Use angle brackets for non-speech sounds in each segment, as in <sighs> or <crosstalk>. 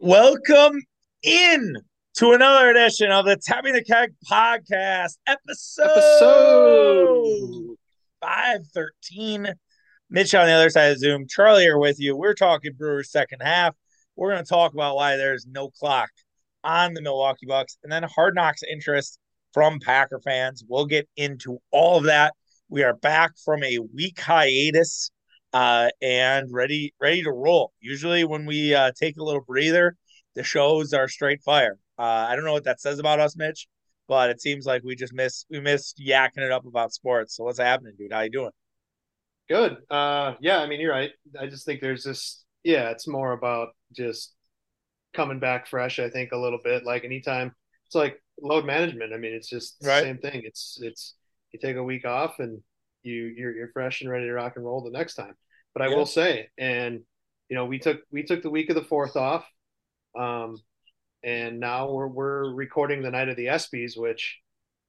Welcome in to another edition of the Tapping the Keg podcast, episode, Episode. 513. Mitch on the other side of Zoom, Charlie here with you. We're talking Brewers second half. We're going to talk about why there's no clock on the Milwaukee Bucks and then hard knocks interest from Packer fans. We'll get into all of that. We are back from a week hiatus uh, and ready ready to roll. Usually, when we uh, take a little breather, the shows are straight fire. Uh, I don't know what that says about us, Mitch, but it seems like we just miss we missed yakking it up about sports. So what's happening, dude? How you doing? Good. Uh, yeah, I mean, you're right. I just think there's this, yeah, it's more about just coming back fresh, I think, a little bit. Like anytime it's like load management. I mean, it's just the Right. same thing. It's, it's, you take a week off and you, you're, you're fresh and ready to rock and roll the next time. But I Yeah. will say, and, you know, we took, we took the week of the fourth off. Um, and now we're, we're recording the night of the ESPYs, which,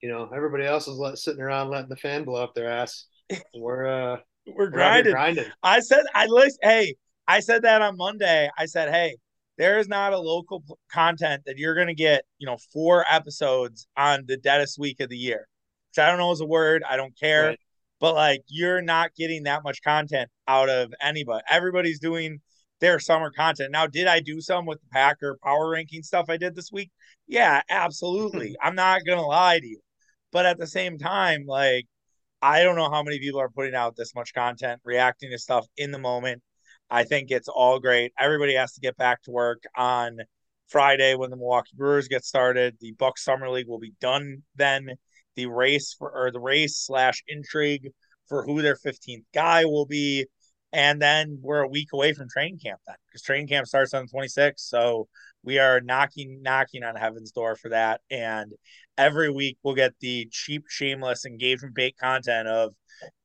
you know, everybody else is let, sitting around letting the fan blow up their ass. <laughs> We're, uh, We're we're out here grinding. grinding. I said I list. Hey, I said that on Monday. I said, hey, there is not a local p- content that you're gonna get. You know, four episodes on the deadest week of the year, which I don't know is a word. I don't care, Right. But like you're not getting that much content out of anybody. Everybody's doing their summer content. Now, did I do some with the Packer power ranking stuff I did this week? Yeah, absolutely. <laughs> I'm not gonna lie to you, but at the same time, like. I don't know how many people are putting out this much content, reacting to stuff in the moment. I think it's all great. Everybody has to get back to work on Friday when the Milwaukee Brewers get started. The Bucks Summer League will be done then. The race for or the race slash intrigue for who their 15th guy will be. And then we're a week away from training camp then because training camp starts on the 26th. So we are knocking knocking on heaven's door for that. And every week we'll get the cheap, shameless engagement bait content of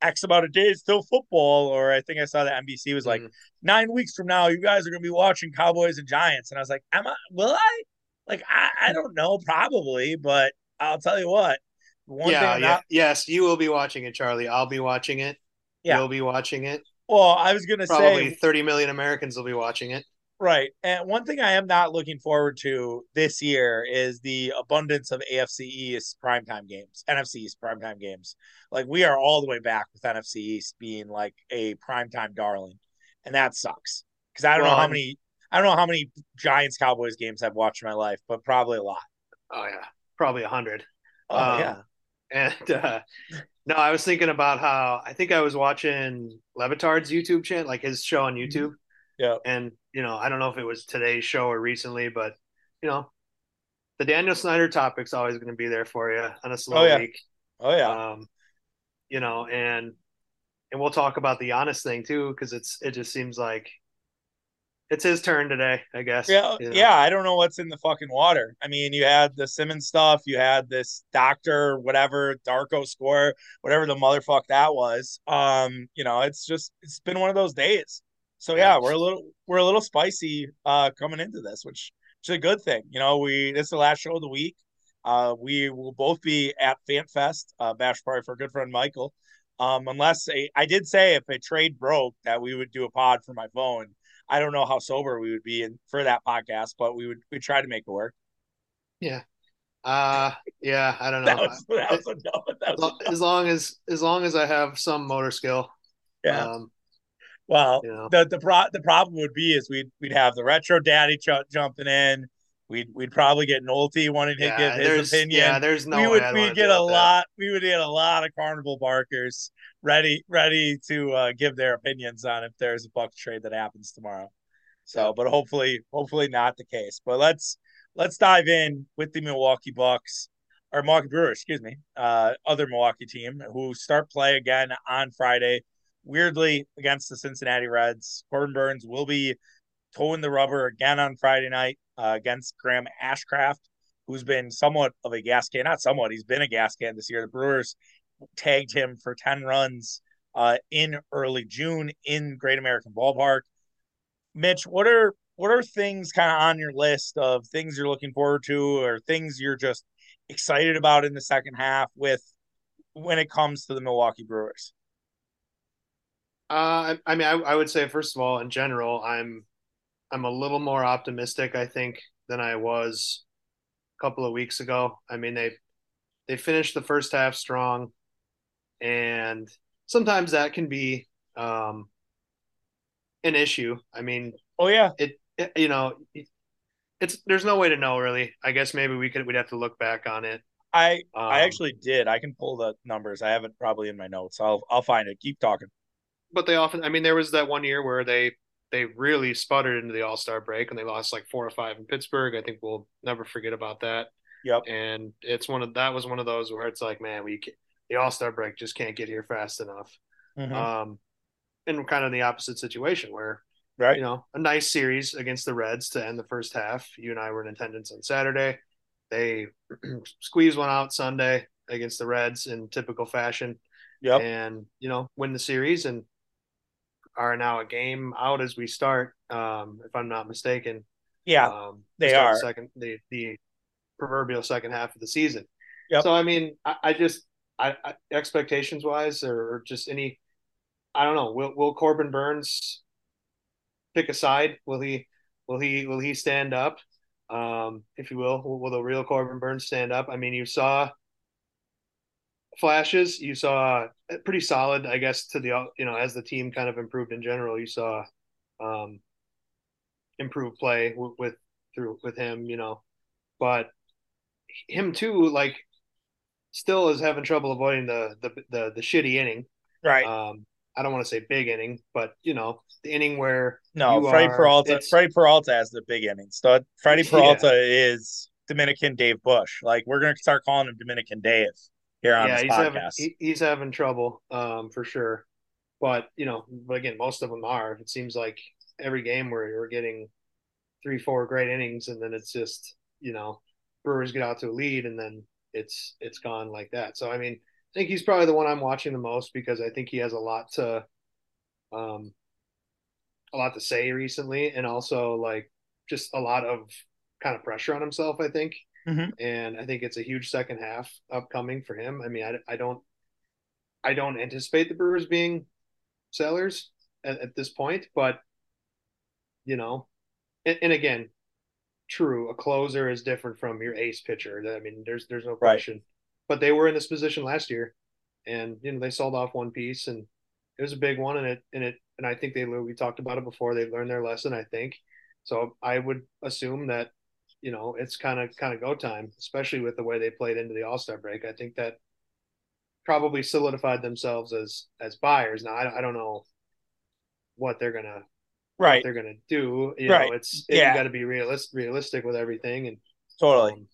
X amount of days till football. Or I think I saw that NBC was like Mhm. nine weeks from now, you guys are gonna be watching Cowboys and Giants. And I was like, Am I will I? Like I, I don't know, probably, but I'll tell you what. One yeah, yeah, not yes, you will be watching it, Charlie. I'll be watching it. Yeah. You'll be watching it. well, I was gonna say Probably say 30 million Americans will be watching it. Right. And one thing I am not looking forward to this year is the abundance of AFC East primetime games, NFC East primetime games. Like we are all the way back with NFC East being like a primetime darling. And that sucks. Because I don't know how many I don't know how many Giants Cowboys games I've watched in my life, but probably a lot. Oh yeah, probably a hundred. Oh Um, yeah. And uh, no, I was thinking about how I think I was watching Le Batard's YouTube channel, like his show on YouTube. Mm-hmm. Yeah. And you know, I don't know if it was today's show or recently, but you know, the Daniel Snyder topic's always going to be there for you on a slow Oh, yeah. week. Oh yeah. um, you know, and and we'll talk about the honest thing too, because it's it just seems like it's his turn today, I guess. Yeah, you know. yeah. I don't know what's in the fucking water. I mean, you had the Simmons stuff, you had this doctor, whatever, Darko score, whatever the motherfuck that was. Um, you know, it's just it's been one of those days. So yeah, we're a little we're a little spicy uh coming into this, which which is a good thing. You know, we this is the last show of the week. Uh, we will both be at FanFest, uh, bash party for good friend Michael. Um, unless a, I did say if a trade broke that we would do a pod for my phone. I don't know how sober we would be in for that podcast, but we would we try to make it work. Yeah. Uh yeah, I don't <laughs> know. That was that was. That as, was long, a no. as long as as long as I have some motor skill. Yeah. Um, Well, you know. the the pro the problem would be is we'd we'd have the retro daddy ch- jumping in. We'd we'd probably get Nolte wanting to yeah, give his opinion. yeah, there's no we would we get a with that. lot. We would get a lot of carnival barkers ready ready to uh, give their opinions on if there's a buck trade that happens tomorrow. So, Yeah. but hopefully, hopefully not the case. But let's let's dive in with the Milwaukee Bucks or Milwaukee Brewers, excuse me, uh, other Milwaukee team who start play again on Friday. Weirdly against the Cincinnati Reds, Corbin Burnes will be toeing the rubber again on Friday night uh, against Graham Ashcraft, who's been somewhat of a gas can. Not somewhat, he's been a gas can this year. The Brewers tagged him for 10 runs uh, in early June in Great American Ballpark. Mitch, what are what are things kind of on your list of things you're looking forward to or things you're just excited about in the second half with when it comes to the Milwaukee Brewers? Uh, I, I mean, I, I would say first of all, in general, I'm I'm a little more optimistic, I think, than I was a couple of weeks ago. I mean, they they finished the first half strong, and sometimes that can be um, an issue. I mean, oh yeah, it, it you know, it, it's there's no way to know really. I guess maybe we could we'd have to look back on it. I um, I actually did. I can pull the numbers. I have it probably in my notes. I'll I'll find it. Keep talking. But they often, I mean, there was that one year where they they really sputtered into the All Star break and they lost like four or five in Pittsburgh. I think we'll never forget about that. Yep. And it's one of that was one of those where it's like, man, we the All Star break just can't get here fast enough. Mm-hmm. Um, and kind of in the opposite situation where, right, you know, a nice series against the Reds to end the first half. You and I were in attendance on Saturday. They <clears throat> squeeze one out Sunday against the Reds in typical fashion. Yep. And you know, win the series and are now a game out as we start. Um, if I'm not mistaken. Yeah, um, they are second the the proverbial second half of the season. Yep. So I mean, I, I just I, I, expectations wise, or just any, I don't know. Will Will Corbin Burnes pick a side? Will he will he will he stand up? Um, if you will, will, will the real Corbin Burnes stand up? I mean, you saw flashes. You saw pretty solid, I guess, to the you know as the team kind of improved in general. You saw um, improved play with, with through with him, you know, but him too, like, still is having trouble avoiding the the the, the shitty inning. Right. Um, I don't want to say big inning, but you know, the inning where no Freddie are, Peralta. Freddie Peralta has the big inning. So Freddie <laughs> Peralta yeah. is Dominican Dave Bush. Like we're gonna start calling him Dominican Dave here on yeah, this he's podcast. Having, he, he's having trouble um, for sure. But you know, but again, most of them are. It seems like every game where we're getting three, four great innings, and then it's just you know, Brewers get out to a lead, and then it's it's gone like that. So I mean, I think he's probably the one I'm watching the most because I think he has a lot to, um, a lot to say recently, and also like just a lot of kind of pressure on himself. I think Mm-hmm. And I think it's a huge second half upcoming for him. I mean, I, I don't, I don't anticipate the Brewers being sellers at, at this point, but you know, and, and, again, true, a closer is different from your ace pitcher. I mean, there's there's no question. Right. But they were in this position last year, and you know they sold off one piece, and it was a big one, and it and it and I think they we talked about it before. They learned their lesson, I think. So I would assume that you know, it's kind of kind of go time, especially with the way they played into the All Star break. I think that probably solidified themselves as as buyers. Now I, I don't know what they're gonna right they're gonna do. You right. know, it's it, yeah. you got to be realistic realistic with everything and totally. Um,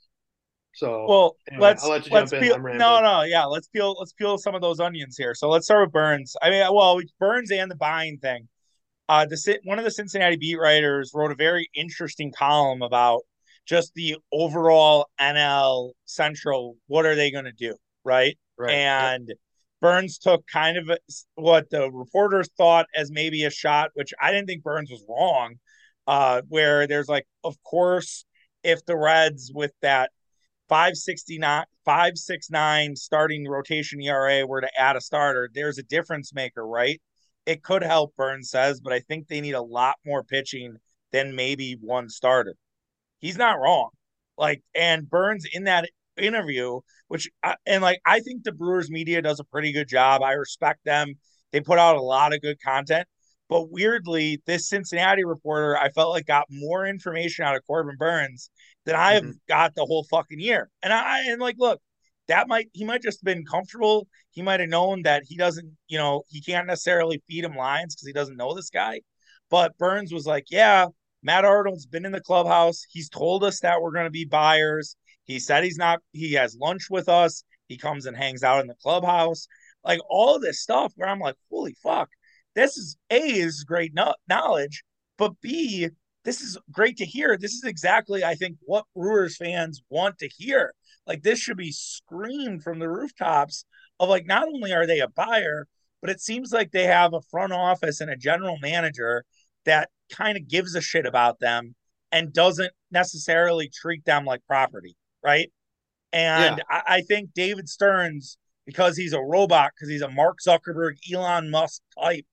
so well, anyway, let's let let's peel. No, no, yeah, let's peel. Let's peel some of those onions here. So let's start with Burnes. I mean, well, Burnes and the buying thing. Uh, the one of the Cincinnati beat writers wrote a very interesting column about just the overall NL Central, what are they going to do? Right. Right. And Burnes took kind of what the reporters thought as maybe a shot, which I didn't think Burnes was wrong. Uh, where there's like, of course, if the Reds with that 569, 569 starting rotation ERA were to add a starter, there's a difference maker, right? It could help, Burnes says, but I think they need a lot more pitching than maybe one starter he's not wrong. Like, and Burnes in that interview, which, and like, I think the Brewers media does a pretty good job. I respect them. They put out a lot of good content. But weirdly, this Cincinnati reporter, I felt like got more information out of Corbin Burnes than I have mm-hmm. got the whole fucking year. And I, and like, look, that might, he might just been comfortable. He might have known that he doesn't, you know, he can't necessarily feed him lines because he doesn't know this guy. But Burnes was like, yeah, Matt Arnold's been in the clubhouse. He's told us that we're going to be buyers. He said he's not, he has lunch with us. He comes and hangs out in the clubhouse. Like all this stuff where I'm like, holy fuck, this is A, is great no- knowledge, but B, this is great to hear. This is exactly, I think, what Brewers fans want to hear. Like this should be screamed from the rooftops of like, not only are they a buyer, but it seems like they have a front office and a general manager that kind of gives a shit about them and doesn't necessarily treat them like property, right? And yeah. I, I, think David Stearns, because he's a robot, because he's a Mark Zuckerberg, Elon Musk type,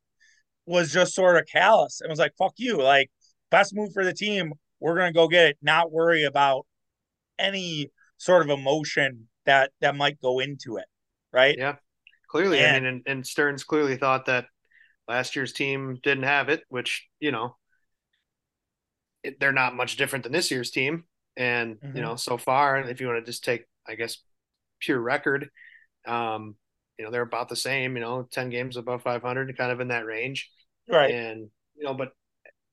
was just sort of callous and was like, fuck you. Like, best move for the team. We're gonna go get it, not worry about any sort of emotion that that might go into it, right? Yeah, clearly. And- I mean, and, and Stearns clearly thought that last year's team didn't have it, which you know, they're not much different than this year's team. And Mhm. you know, so far, if you want to just take, I guess, pure record, um, you know, they're about the same. You know, ten games above 500, kind of in that range. Right. And you know, but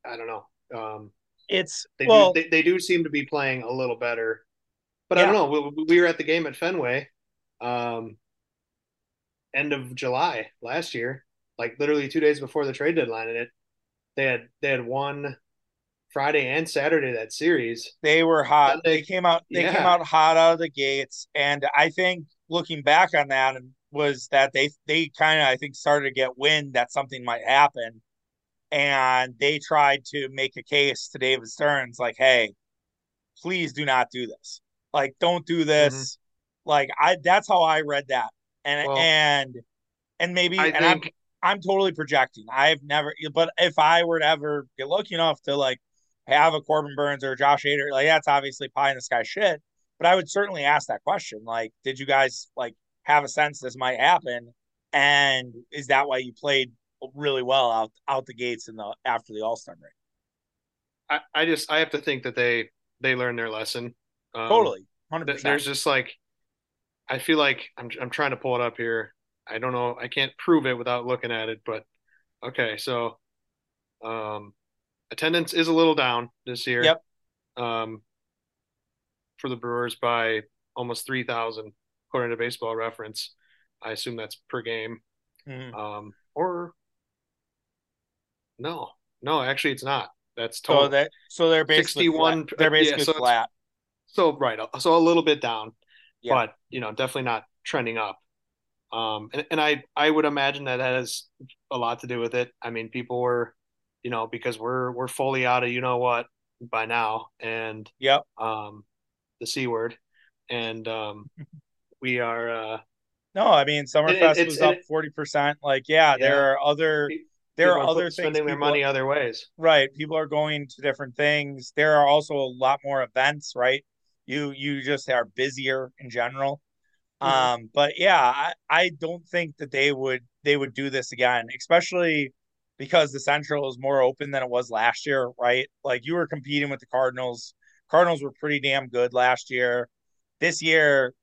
I don't know. Um, It's they well, do they, they do seem to be playing a little better. But I don't know. We, we were at the game at Fenway, um, end of July last year, like literally two days before the trade deadline, and it they had they had won Friday and Saturday that series. they were hot. Sunday- They came out. They came out hot out of the gates, and I think looking back on that was that they they kind of I think started to get wind that something might happen, and they tried to make a case to David Stearns like, "Hey, please do not do this. Like, don't do mm-hmm. this." Like, I that's how I read that, and Well, and and maybe I and I'm think I'm totally projecting. I've never, but if I were to ever get lucky enough to like have a Corbin Burnes or Josh Hader, like that's obviously pie in the sky shit. But I would certainly ask that question. Like, did you guys like have a sense this might happen? And is that why you played really well out out the gates in the after the All Star break? I, I just I have to think that they they learned their lesson. Um, Totally, hundred. There's just like I feel like I'm I'm trying to pull it up here. I don't know. I can't prove it without looking at it, but okay. So, um, attendance is a little down this year. Yep. Um, for the Brewers by almost three thousand, according to Baseball Reference. I assume that's per game. Mhm. Um, or no, no, actually, it's not. That's So total. that so they're basically 61 flat. They're yeah, basically so flat. So right, so a little bit down, Yeah. but you know, definitely not trending up. Um, and, and I I would imagine that has a lot to do with it. I mean, people were, you know, because we're we're fully out of you know what by now, and Yep. um, the c word, and um, <laughs> we are uh, No, I mean Summerfest it's- was up forty percent. Like, yeah, Yeah. there are other there people are other things spending their money other ways. Right. People are going to different things. There are also a lot more events, right? You you just are busier in general. Mhm. Um, but yeah, I, I don't think that they would they would do this again, especially because the Central is more open than it was last year, right? Like you were competing with the Cardinals. Cardinals were pretty damn good last year. This year,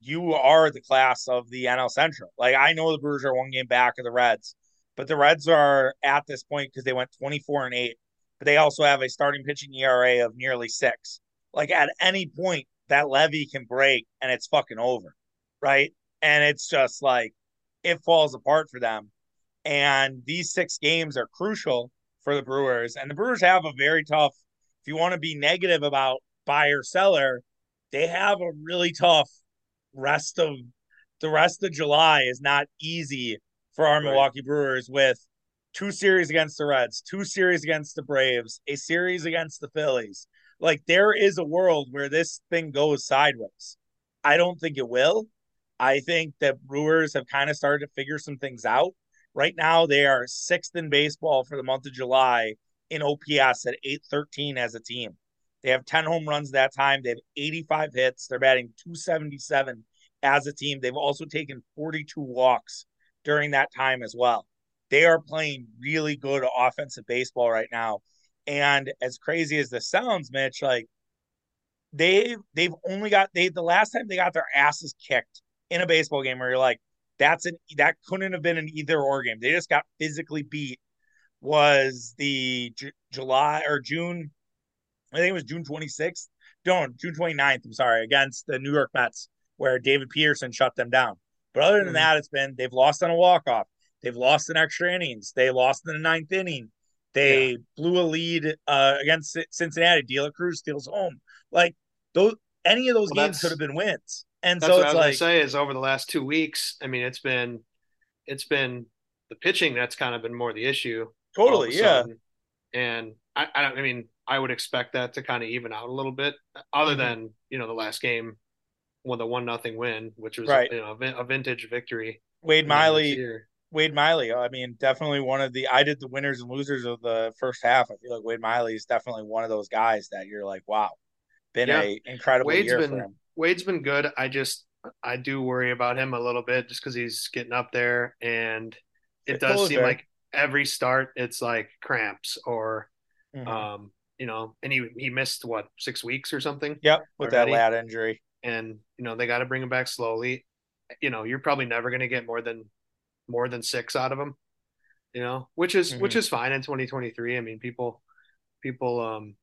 you are the class of the NL Central. Like I know the Brewers are one game back of the Reds, but the Reds are at this point because they went 24 and 8, but they also have a starting pitching ERA of nearly 6. Like at any point that levy can break and it's fucking over, right? And it's just like it falls apart for them. And these 6 games are crucial for the Brewers and the Brewers have a very tough if you want to be negative about buyer seller, they have a really tough rest of the rest of July is not easy for our Right. Milwaukee Brewers with two series against the Reds, two series against the Braves, a series against the Phillies. Like there is a world where this thing goes sideways. I don't think it will. I think that Brewers have kind of started to figure some things out. Right now, they are sixth in baseball for the month of July in OPS at 813 as a team. They have 10 home runs that time. They have 85 hits. They're batting 277 as a team. They've also taken 42 walks during that time as well. They are playing really good offensive baseball right now. And as crazy as this sounds, Mitch, like they they've only got they the last time they got their asses kicked in a baseball game where you're like, that's an that couldn't have been an either or game. They just got physically beat was the J- July or June, I think it was June 26th. Don't June 29th, I'm sorry, against the New York Mets, where David Peterson shut them down. But other than Mhm. that, it's been they've lost on a walk-off. They've lost in extra innings. They lost in the ninth inning. They blew a lead uh, against Cincinnati. De La Cruz steals home. Like those, any of those Well, games could have been wins. And That's so what I was like, gonna say is over the last two weeks, I mean, it's been it's been the pitching that's kind of been more the issue. totally, yeah, sudden. And I, I don't I mean, I would expect that to kind of even out a little bit, other Mhm. than, you know, the last game with a one nothing win, which was Right. you know, a vintage victory. Wade you know, this Miley. Wade Miley. I mean, definitely one of the. I did the winners and losers of the first half. I feel like Wade Miley is definitely one of those guys that you're like, wow, been yeah. a incredible Wade's year been, for him. Wade's been good. I just I do worry about him a little bit just because he's getting up there, and it does seem like every start it's like cramps or, mm-hmm. um, you know, and he he missed what six weeks or something. Yep, with already. that lat injury, and you know they got to bring him back slowly. You know, you're probably never going to get more than more than six out of him. You know, which is mm-hmm. which is fine in 2023. I mean, people people um,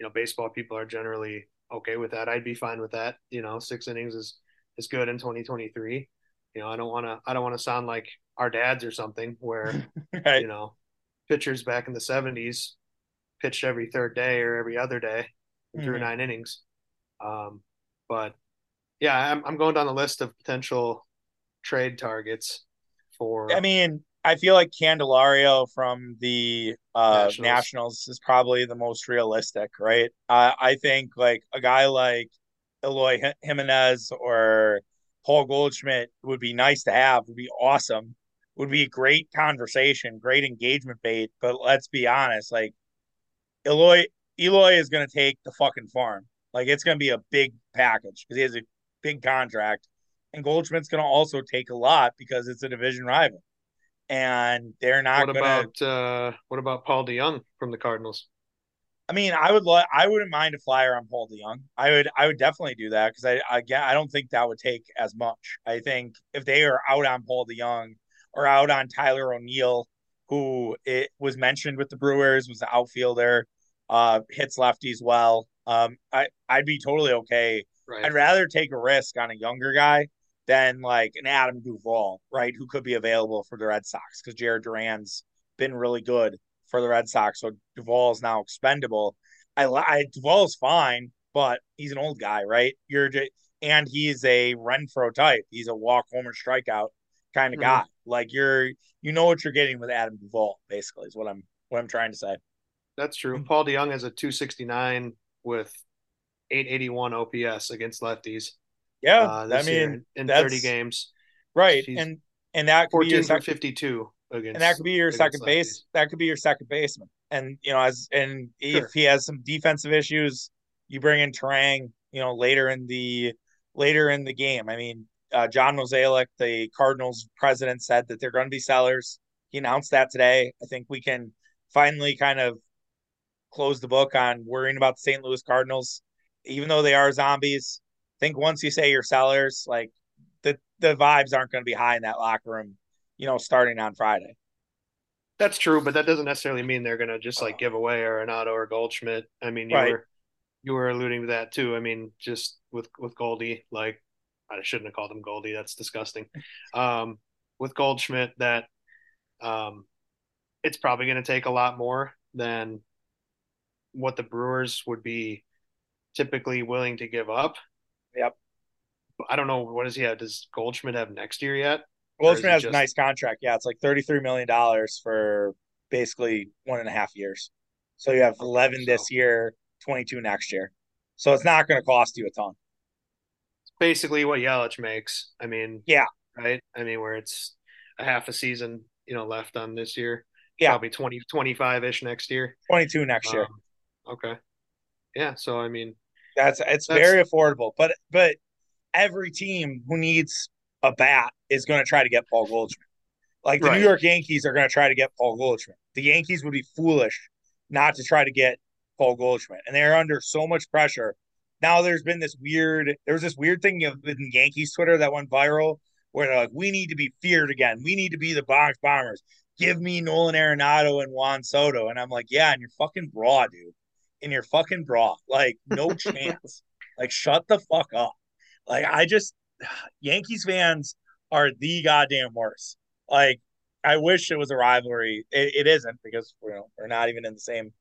you know, baseball people are generally okay with that. I'd be fine with that. You know, six innings is is good in 2023. You know, I don't want to I don't want to sound like our dads or something where <laughs> right. you know pitchers back in the 70s pitched every third day or every other day mm-hmm. through nine innings. Um, but yeah, I'm I'm going down the list of potential trade targets for. I mean, I feel like Candelario from the uh, Nationals. Nationals. is probably the most realistic, right? Uh, I think like a guy like Eloy Jimenez or Paul Goldschmidt would be nice to have. Would be awesome. Would be a great conversation, great engagement bait. But let's be honest, like Eloy Eloy is going to take the fucking farm. Like it's going to be a big package because he has a big contract, and Goldschmidt's going to also take a lot because it's a division rival and they're not. What gonna... about uh, what about Paul DeJong from the Cardinals? I mean, I would lo- I wouldn't mind a flyer on Paul DeJong. I would I would definitely do that because I again I don't think that would take as much. I think if they are out on Paul DeJong or out on Tyler O'Neill, who it was mentioned with the Brewers, was the outfielder, uh, hits lefties well. Um, I I'd be totally okay. Right. I'd rather take a risk on a younger guy than like an Adam Duvall, right, who could be available for the Red Sox because Jarren Duran's been really good for the Red Sox. So Duvall is now expendable. I, I Duvall's fine, but he's an old guy, right? You're just, and he's a Renfroe type. He's a walk homer strikeout kind of mm-hmm. guy. Like you're, you know what you're getting with Adam Duvall. Basically, is what I'm what I'm trying to say. That's true. Mm-hmm. Paul DeJong has a 269 with 881 OPS against lefties. Yeah, uh, I mean, in thirty games, right? and and that could be sec- fifty-two against, and that could be your second base. That could be your second baseman. And you know, as and sure. if he has some defensive issues, you bring in Turang. You know, later in the later in the game. I mean, uh, John Mozeliak, the Cardinals president, said that they're going to be sellers. He announced that today. I think we can finally kind of close the book on worrying about the St. Louis Cardinals, even though they are zombies think once you say you're sellers, like the the vibes aren't going to be high in that locker room, you know, starting on Friday. That's true, but that doesn't necessarily mean they're going to just like give away or Arenado or Goldschmidt. I mean, you right. were you were alluding to that too. I mean, just with with Goldie, like I shouldn't have called him Goldie. That's disgusting. Um, with Goldschmidt, that um, it's probably going to take a lot more than what the Brewers would be typically willing to give up. Yep. I don't know what does he have. Does Goldschmidt have next year yet? Goldschmidt has just... a nice contract. Yeah, it's like thirty three million dollars for basically one and a half years. So you have eleven so. this year, twenty two next year. So it's not going to cost you a ton. It's basically what Yelich makes. I mean, yeah, right. I mean, where it's a half a season, you know, left on this year. Yeah, probably 20, 25 ish next year. Twenty two next um, year. Okay. Yeah. So I mean, that's it's That's, very affordable. But but every team who needs a bat is going to try to get Paul Goldschmidt. Like the right. New York Yankees are going to try to get Paul Goldschmidt. The Yankees would be foolish not to try to get Paul Goldschmidt, and they're under so much pressure. Now there's been this weird. There was this weird thing in Yankees Twitter that went viral where they're like, "We need to be feared again. We need to be the Bronx Bombers. Give me Nolan Arenado and Juan Soto." And I'm like, "Yeah, and you're fucking raw, dude in your fucking bra. Like, no <laughs> chance. Like, shut the fuck up. Like, I just, <sighs> Yankees fans are the goddamn worst. Like, I wish it was a rivalry. It, it isn't because you know we're not even in the same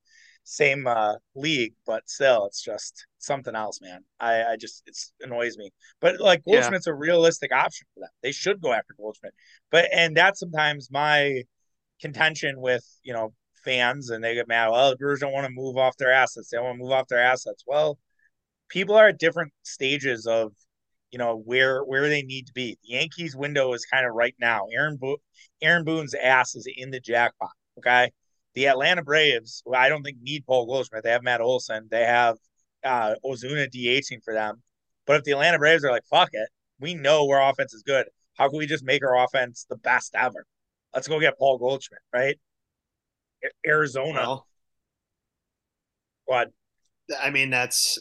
same uh, league, but still, it's just something else, man. I, I just it annoys me. But like Goldschmidt's yeah. a realistic option for them. They should go after Goldschmidt. But and that's sometimes my contention with you know fans and they get mad. Well, the Brewers don't want to move off their assets. They don't want to move off their assets. Well, people are at different stages of, you know where where they need to be. The Yankees window is kind of right now. Aaron Bo- Aaron Boone's ass is in the jackpot. Okay, the Atlanta Braves, I don't think need Paul Goldschmidt. They have Matt Olson. They have uh, Ozuna DHing for them. But if the Atlanta Braves are like, fuck it, we know our offense is good. How can we just make our offense the best ever? Let's go get Paul Goldschmidt, right? Arizona. Well, what? I mean, that's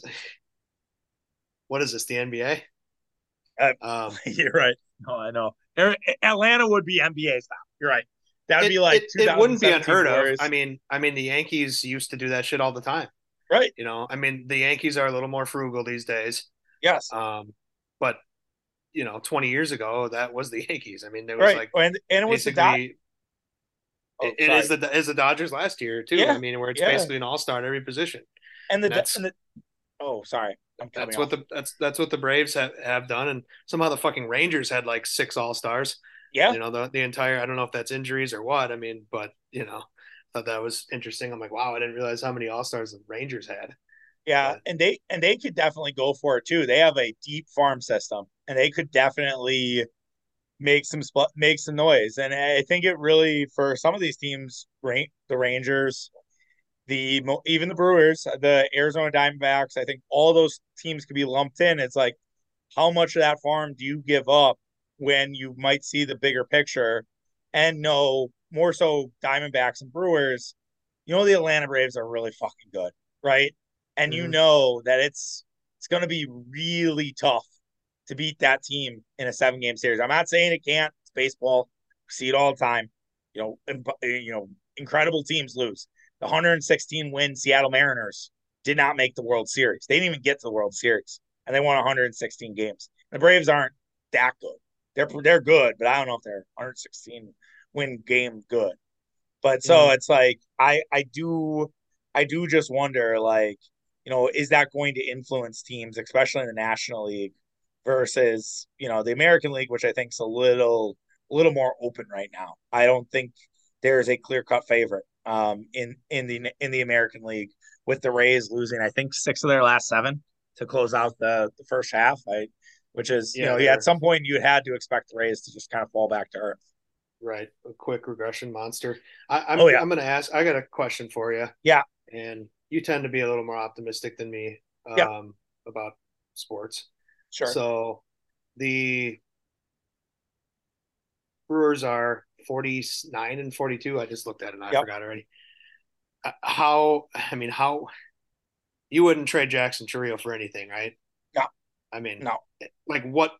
what is this? The NBA? Uh, um, <laughs> you're right. No, I know. Atlanta would be NBA style. You're right. That'd it, be like it, it wouldn't be unheard of. I mean, I mean, the Yankees used to do that shit all the time. Right. You know, I mean, the Yankees are a little more frugal these days. Yes. Um, but you know, 20 years ago, that was the <laughs> Yankees. I mean, there was right. like, and, and it was the Dod- oh, it, it is the is the Dodgers last year too. Yeah. I mean, where it's yeah. basically an all star at every position. And the, that's, and the oh, sorry, that's what the that's that's what the Braves have, have done, and somehow the fucking Rangers had like six all stars. Yeah, you know the the entire. I don't know if that's injuries or what. I mean, but you know, thought that was interesting. I'm like, wow, I didn't realize how many all stars the Rangers had. Yeah, but, and they and they could definitely go for it too. They have a deep farm system, and they could definitely make some make some noise. And I think it really for some of these teams, rank the Rangers, the even the Brewers, the Arizona Diamondbacks. I think all those teams could be lumped in. It's like how much of that farm do you give up when you might see the bigger picture and no, more so Diamondbacks and Brewers. You know the Atlanta Braves are really fucking good, right? And mm-hmm. you know that it's it's going to be really tough to beat that team in a seven game series. I'm not saying it can't. It's baseball. We see it all the time. You know, you know, incredible teams lose. The 116 win Seattle Mariners did not make the World Series. They didn't even get to the World Series, and they won 116 games. The Braves aren't that good. They're they're good, but I don't know if they're 116 win game good. But so mm-hmm. it's like I I do I do just wonder like you know is that going to influence teams, especially in the National League versus you know the American League, which I think is a little a little more open right now. I don't think there is a clear cut favorite um, in in the in the American League with the Rays losing I think six of their last seven to close out the the first half. I which is yeah, you know yeah at some point you had to expect the Rays to just kind of fall back to earth. Right, a quick regression monster. I, am oh, yeah. I'm going to ask. I got a question for you. Yeah, and you tend to be a little more optimistic than me um, yeah. about sports. Sure. So the Brewers are 49 and 42. I just looked at it and I yep. forgot already. Uh, how, I mean, how you wouldn't trade Jackson Chourio for anything, right? No. I mean, no. Like what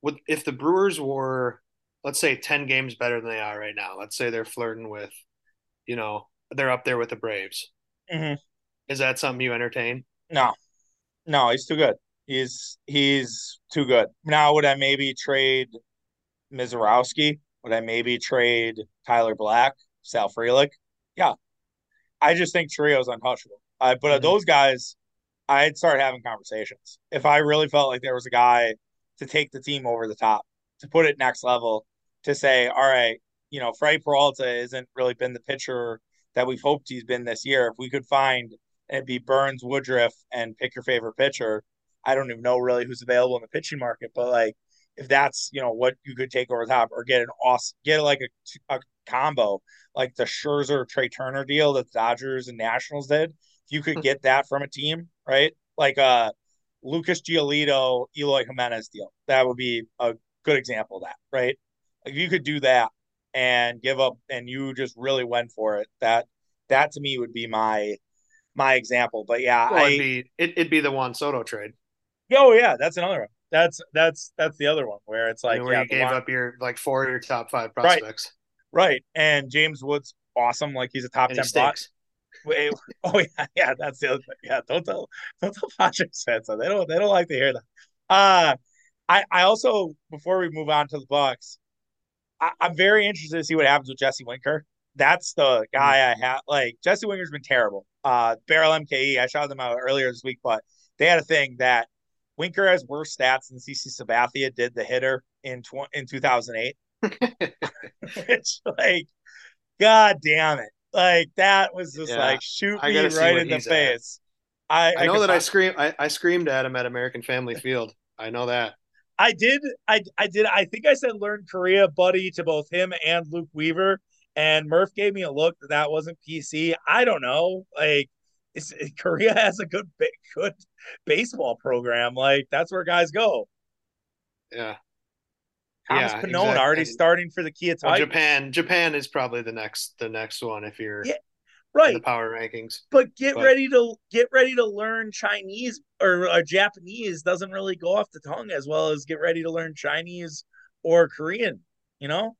would, if the Brewers were, let's say 10 games better than they are right now, let's say they're flirting with, you know, they're up there with the Braves. Mm-hmm. Is that something you entertain? No, no, he's too good. He's he's too good. Now, would I maybe trade Misiorowski? Would I maybe trade Tyler Black, Sal Frelick? Yeah, I just think Chourio's untouchable. Uh, but mm-hmm. those guys, I'd start having conversations. If I really felt like there was a guy to take the team over the top, to put it next level, to say, all right, you know, Freddie Peralta hasn't really been the pitcher that we've hoped he's been this year. If we could find it'd be Burnes, Woodruff, and pick your favorite pitcher, I don't even know really who's available in the pitching market, but like if that's you know what you could take over top or get an awesome get like a, a combo like the Scherzer Trey Turner deal that the Dodgers and Nationals did, if you could hmm. get that from a team, right? Like uh Lucas Giolito, Eloy Jimenez deal, that would be a good example of that, right? Like if you could do that and give up and you just really went for it, that that to me would be my my example. But yeah, well, I, it'd be it, would be the Juan Soto trade. Oh yeah, that's another one. That's that's that's the other one where it's like where yeah, you gave up your like four of your top five prospects. Right. right. And James Wood's awesome, like he's a top and ten box. Wait, <laughs> oh yeah, yeah, that's the other thing. Yeah, don't tell don't tell Patrick said so. They don't they don't like to hear that. Uh I I also before we move on to the Bucks, I, am very interested to see what happens with Jesse Winker. That's the guy mm-hmm. I have. Like Jesse Winker's been terrible. Uh, Barrel MKE, I shot them out earlier this week, but they had a thing that Winker has worse stats than CC Sabathia did the hitter in tw- in 2008. <laughs> <laughs> it's like, god damn it! Like that was just yeah, like shoot me right in the face. I, I, I, know that I scream I, I screamed at him at American Family <laughs> Field. I know that. I did. I I did. I think I said learn Korea buddy to both him and Luke Weaver, and Murph gave me a look that that wasn't PC. I don't know. Like, <laughs> Korea has a good good baseball program. Like that's where guys go. Yeah. Thomas yeah, Pannone exactly. already starting for the Kia well, Japan, Japan is probably the next the next one if you're yeah, right the power rankings. But get but, ready to get ready to learn Chinese or uh, Japanese doesn't really go off the tongue as well as get ready to learn Chinese or Korean. You know.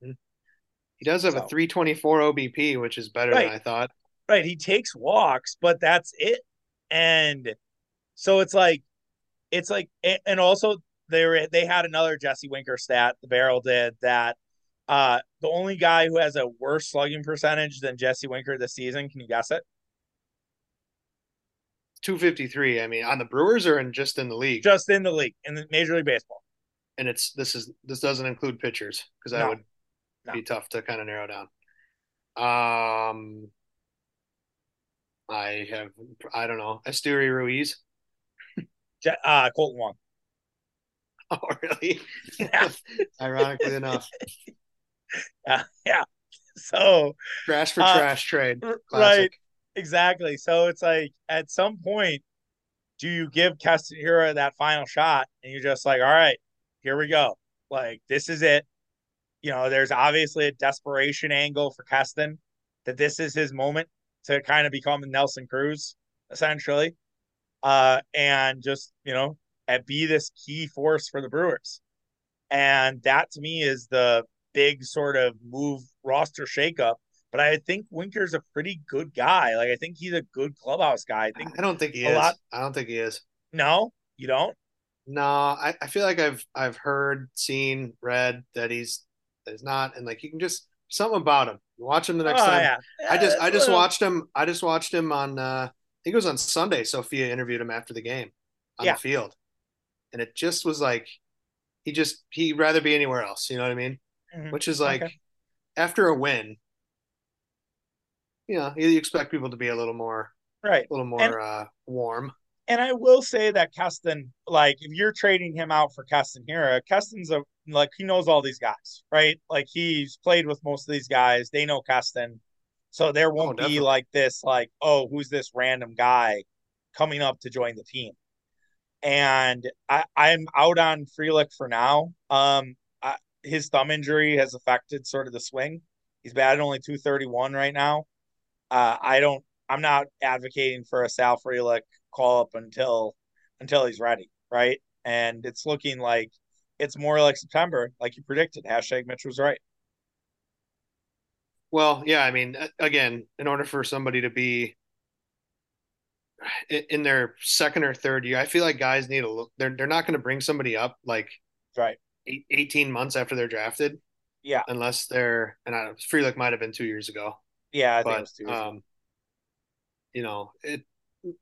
He does have so. a 324 OBP, which is better right. than I thought. Right. He takes walks, but that's it. And so it's like, it's like, and also they were, they had another Jesse Winker stat, the barrel did that uh, the only guy who has a worse slugging percentage than Jesse Winker this season, can you guess it? 253. I mean, on the Brewers or in just in the league? Just in the league, in the Major League Baseball. And it's this is this doesn't include pitchers because no. that would no. be tough to kind of narrow down. Um, I have I don't know Esteury Ruiz. uh, Kolten Wong. <laughs> Oh, really? Yeah. <laughs> Ironically enough. <laughs> Yeah, yeah. So trash for uh, trash trade. Classic. Right. Exactly. So it's like at some point, do you give Keston Hiura that final shot and you're just like, all right, here we go. Like this is it. You know, there's obviously a desperation angle for Keston that this is his moment to kind of become Nelson Cruz, essentially. Uh, and just, you know, and be this key force for the Brewers. And that to me is the big sort of move roster shakeup. But I think Winker's a pretty good guy. Like I think he's a good clubhouse guy. I think I don't think he is. Lot... I don't think he is. No, you don't. No, I, I feel like I've I've heard, seen, read that he's is not, and like you can just something about him. Watch him the next oh, time. Yeah. I just I just watched him. I just watched him on. uh I think it was on Sunday. Sophia interviewed him after the game on yeah. the field, and it just was like he just he'd rather be anywhere else. You know what I mean? Mm-hmm. Which is like okay. after a win, you know, you expect people to be a little more right, a little more and, uh, warm. Will say that Keston, like, if you're trading him out for Keston Hiura, Keston's a like he knows all these guys, right? Like he's played with most of these guys. They know Keston. So there won't oh, be like this, like, oh, who's this random guy coming up to join the team? and I, I'm out on Frelick for now. Um, I, his thumb injury has affected sort of the swing. He's batting only 231 right now. Uh, I don't. I'm not advocating for a Sal Frelick call up until until he's ready, right? And it's looking like it's more like September, like you predicted. Hashtag Mitch was right. Well, yeah, I mean, again, in order for somebody to be in their second or third year, I feel like guys need a look. They're they're not going to bring somebody up like right eight, 18 months after they're drafted. Yeah, unless they're and I Frelick might have been two years ago. Yeah, I but, think it was two. um, you know, it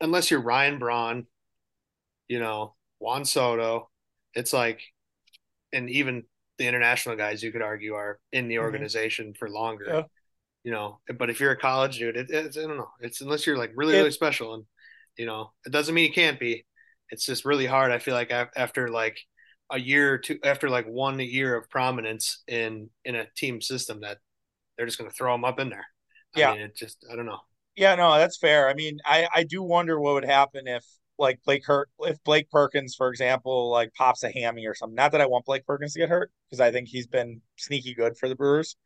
unless you're Ryan Braun, you know Juan Soto, it's like, and even the international guys you could argue are in the mm-hmm. organization mm-hmm. for longer. Yeah. You know, but if you're a college dude, it, it's I don't know. It's unless you're like really really special and you know, it doesn't mean you can't be. It's just really hard. I feel like after like a year or two, after like one year of prominence in in a team system, that they're just going to throw them up in there. I yeah, mean, it just I don't know. Yeah, no, that's fair. I mean, I I do wonder what would happen if like Blake hurt if Blake Perkins, for example, like pops a hammy or something. Not that I want Blake Perkins to get hurt because I think he's been sneaky good for the Brewers.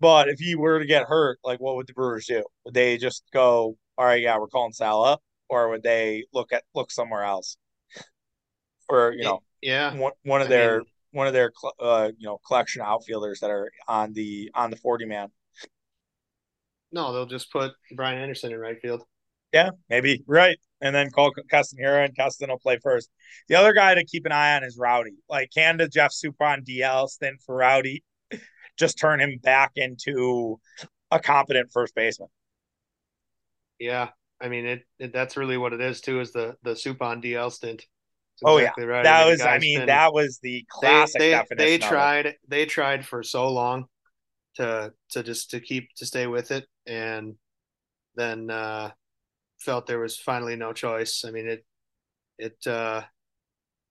But if he were to get hurt, like what would the Brewers do? Would they just go, all right, yeah, we're calling Sal up? or would they look at look somewhere else? Or you know, yeah, one, one of I their mean, one of their uh, you know collection outfielders that are on the on the forty man. No, they'll just put Brian Anderson in right field. Yeah, maybe right, and then call Keston Hiura, and Keston will play first. The other guy to keep an eye on is Rowdy. Like, can the Jeff Suppan DL stint for Rowdy <laughs> just turn him back into a competent first baseman? Yeah, I mean, it, it, that's really what it is too. Is the the Suppan DL stint? oh yeah, right. that I mean, was. I mean, been, that was the classic they, they, They tried. They tried for so long to to just to keep to stay with it, and then uh, felt there was finally no choice. I mean, it it uh,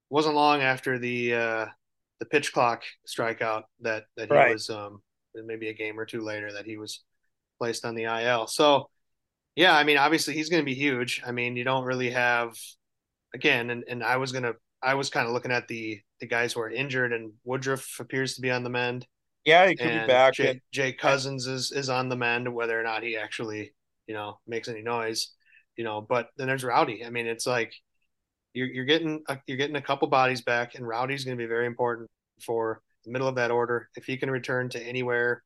wasn't long after the uh, the pitch clock strikeout that that he Right. was um, maybe a game or two later that he was placed on the IL. So yeah, I mean, obviously he's going to be huge. I mean, you don't really have again, and and I was gonna I was kind of looking at the the guys who are injured, and Woodruff appears to be on the mend, Yeah, he could be back. Jay, and- Jake Cousins is is on the mend, whether or not he actually you know makes any noise, you know. But then there's Rowdy. I mean, it's like you're you're getting a, you're getting a couple bodies back, and Rowdy's going to be very important for the middle of that order. If he can return to anywhere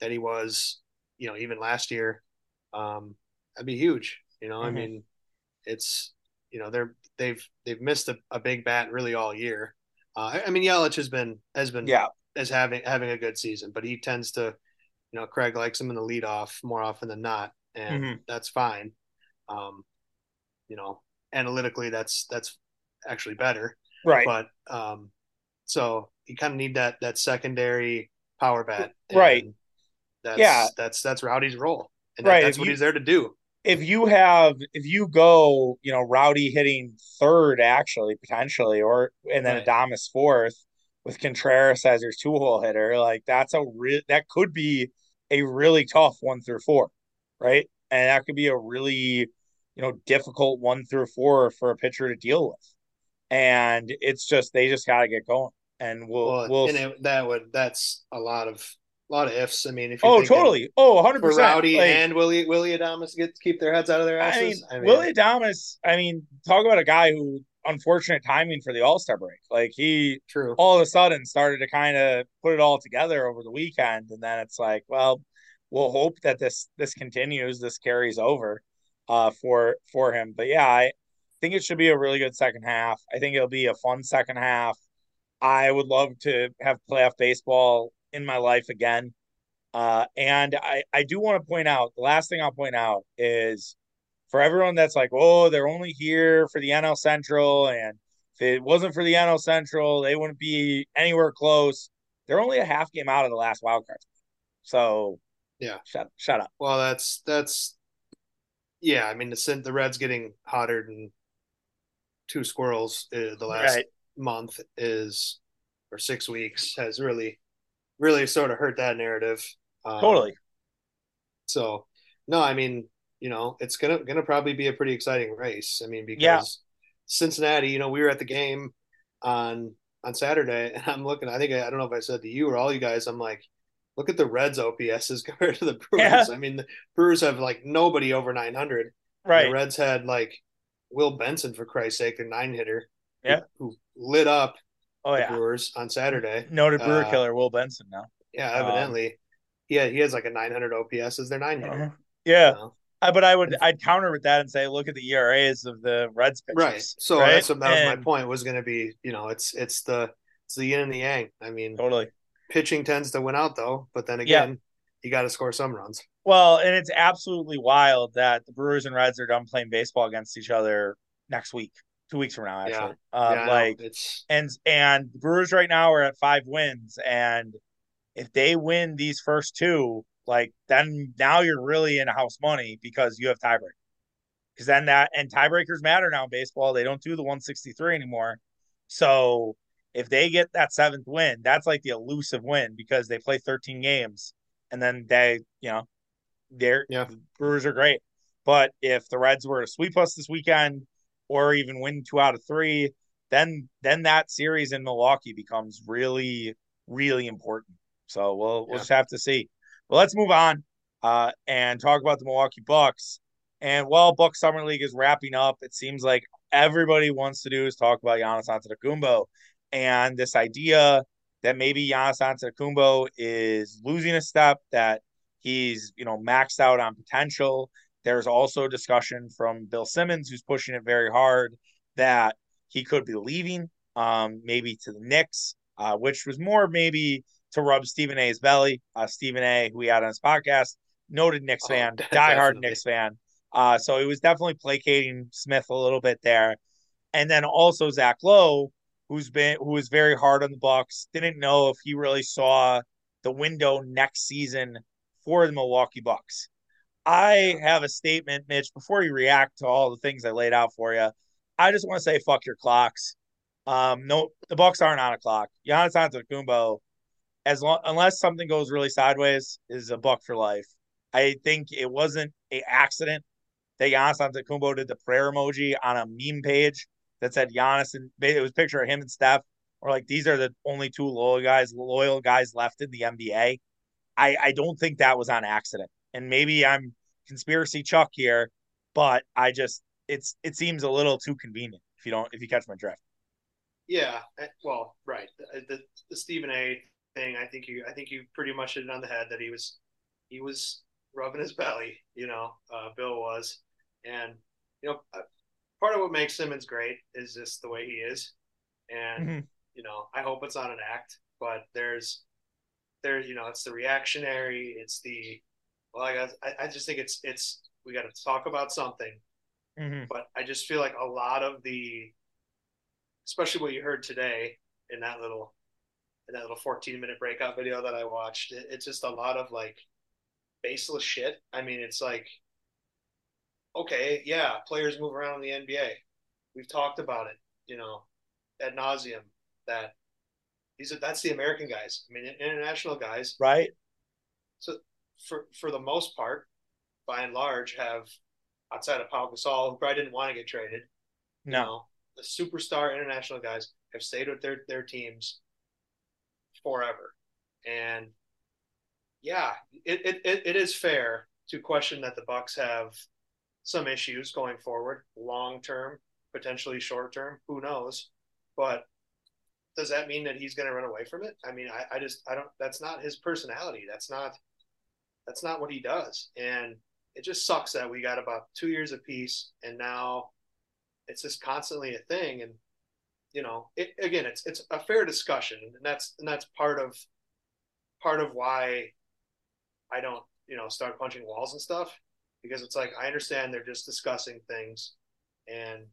that he was, you know, even last year, um, that'd be huge. You know, I Mhm. mean, it's you know they're they've they've missed a, a big bat really all year. Uh, I, I mean, Yelich has been has been yeah, as having having a good season, but he tends to, you know, Craig likes him in the leadoff more often than not, and Mhm. that's fine. Um, you know, analytically, that's that's actually better, right. but um, so you kind of need that that secondary power bat, Right. That's, Yeah. that's that's Rowdy's role, and Right, that's if what you- he's there to do. if you have if you go, you know, Rowdy hitting third actually potentially, or and then Right. Adames fourth with Contreras as your two hole hitter, like that's a real that could be a really tough one through four, right? And that could be a really you know difficult one through four for a pitcher to deal with. And it's just they just got to get going, and we'll Well, we'll. and it, that would that's a lot of a lot of ifs. I mean, if oh, totally. Oh, 100 for percent. Rowdy and Willy Willy Adames get keep their heads out of their I mean, asses. Willy Adames. I mean, talk about a guy who unfortunate timing for the All Star break. Like he true. all of a sudden started to kind of put it all together over the weekend, and then it's like, well, we'll hope that this this continues, this carries over, uh, for for him. But yeah, I think it should be a really good second half. I think it'll be a fun second half. I would love to have playoff baseball in my life again. Uh, and I, I do want to point out the last thing I'll point out is for everyone that's like, oh, they're only here for the NL Central, and if it wasn't for the NL Central, they wouldn't be anywhere close. They're only a half game out of the last wild card. So Yeah. shut shut up. Well, that's that's yeah. I mean, the the Reds getting hotter than two squirrels uh, the last Right. month is or six weeks has really really sort of hurt that narrative. Um, Totally. So no, I mean, you know, it's gonna gonna probably be a pretty exciting race. I mean, because Yeah. Cincinnati, you know, we were at the game on on Saturday, <laughs> and I'm looking. I think I, I don't know if I said to you or all you guys. I'm like, look at the Reds OPSs <laughs> compared to the Brewers. Yeah. I mean, the Brewers have like nobody over 900. Right. The Reds had like Will Benson for Christ's sake, their nine hitter. who- Yeah. Who, lit up Oh the yeah. Brewers on Saturday. Noted brewer Uh, killer Will Benson now. Yeah, Um, evidently. yeah, he has like a 900 OPS as their nine hitter. Uh-huh. Yeah. you know? But I would I'd counter with that and say look at the ERAs of the Reds pitchers. Right. So right? that's what that was my point was going to be, you know, it's it's the it's the yin and the yang. I mean, Totally. pitching tends to win out though, but then Yeah. again, you got to score some runs. Well, and it's absolutely wild that the Brewers and Reds are done playing baseball against each other next week, two weeks from now, actually. Yeah, um, I know. like, it's and and the Brewers right now are at five wins, and if they win these first two, like then now you're really in house money because you have tiebreak. Because then that and tiebreakers matter now in baseball. They don't do the 163 anymore. So if they get that seventh win, that's like the elusive win because they play 13 games and then they, you know, they're Yeah. the Brewers are great. But if the Reds were to sweep us this weekend or even win two out of three, then then that series in Milwaukee becomes really, really important. So we'll we'll just have to see. Well, let's move on uh, and talk about the Milwaukee Bucks. And while Buck Summer League is wrapping up, it seems like everybody wants to do is talk about Giannis Antetokounmpo and this idea that maybe Giannis Antetokounmpo is losing a step, that he's you know maxed out on potential. There's also discussion from Bill Simmons, who's pushing it very hard, that he could be leaving, um, maybe to the Knicks, uh, which was more maybe to rub Stephen A's belly. Uh, Stephen A, who we had on his podcast, noted Knicks Oh, fan, <laughs> diehard Knicks fan. Uh, so he was definitely placating Smith a little bit there. And then also Zach Lowe, who's been who was very hard on the Bucks, didn't know if he really saw the window next season for the Milwaukee Bucks. I have a statement, Mitch, before you react to all the things I laid out for you. I just want to say fuck your clocks. Um, no, the Bucks aren't on a clock. Giannis Antetokounmpo, as long unless something goes really sideways, is a buck for life. I think it wasn't a accident that Giannis Antetokounmpo did the prayer emoji on a meme page that said Giannis and it was a picture of him and Steph, or like these are the only two loyal guys, loyal guys left in the NBA. I I don't think that was on accident, and maybe I'm conspiracy Chuck here, but I just it's it seems a little too convenient if you don't if you catch my drift. Yeah, eh, well, right. The, the, the Stephen A. thing, I think you I think you pretty much hit it on the head that he was he was rubbing his belly, you know, uh, Bill was, and you know, uh, part of what makes Simmons great is just the way he is, and mm-hmm. you know, I hope it's not an act, but there's there's you know, it's the reactionary, it's the well, I guess I, I just think it's it's we got to talk about something, mm-hmm. but I just feel like a lot of the, especially what you heard today in that little in that little 14 minute breakout video that I watched, it, it's just a lot of like baseless shit. I mean, it's like, okay, yeah, players move around in the NBA. We've talked about it, you know, ad nauseum. That these are that's the American guys. I mean, international guys, right? So for for the most part, by and large, have outside of Paul Gasol, who probably didn't want to get traded. No, you know, the superstar international guys have stayed with their their teams forever, and yeah, it, it, it is fair to question that the Bucks have some issues going forward, long term, potentially short term. Who knows? But does that mean that he's going to run away from it? I mean, I, I just I don't. That's not his personality. That's not that's not what he does. And it just sucks that we got about two years of peace, and now it's just constantly a thing. And you know, it, again, it's it's a fair discussion, and that's and that's part of part of why I don't, you know, start punching walls and stuff because it's like I understand they're just discussing things, and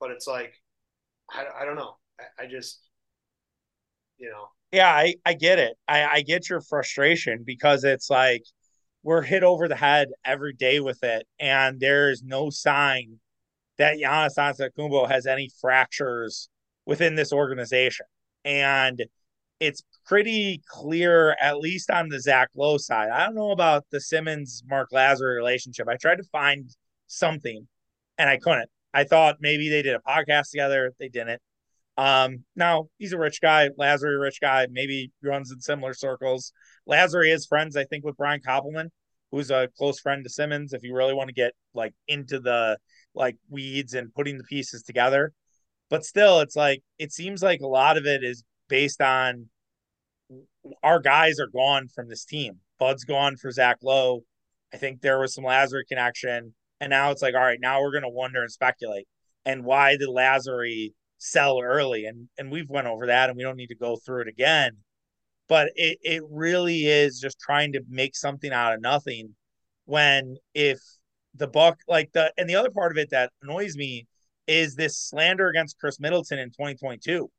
but it's like I, I don't know. I, I just you know. Yeah, I I get it. I I get your frustration because it's like we're hit over the head every day with it, and there is no sign that Giannis Antetokounmpo has any fractures within this organization, and it's pretty clear, at least on the Zach Lowe side. I don't know about the Simmons Mark Lasry relationship. I tried to find something and I couldn't. I thought maybe they did a podcast together. They didn't. Um, now he's a rich guy, Lasry, rich guy, maybe runs in similar circles. Lasry is friends, I think, with Brian Koppelman, who's a close friend to Simmons. If you really want to get like into the like weeds and putting the pieces together, but still, it's like it seems like a lot of it is based on our guys are gone from this team. Bud's gone for Zach Lowe. I think there was some Lasry connection. And now it's like, all right, now we're gonna wonder and speculate. And why did Lasry sell early? And and we've went over that and we don't need to go through it again. But it, it really is just trying to make something out of nothing when if the buck like the and the other part of it that annoys me is this slander against Khris Middleton in 2022.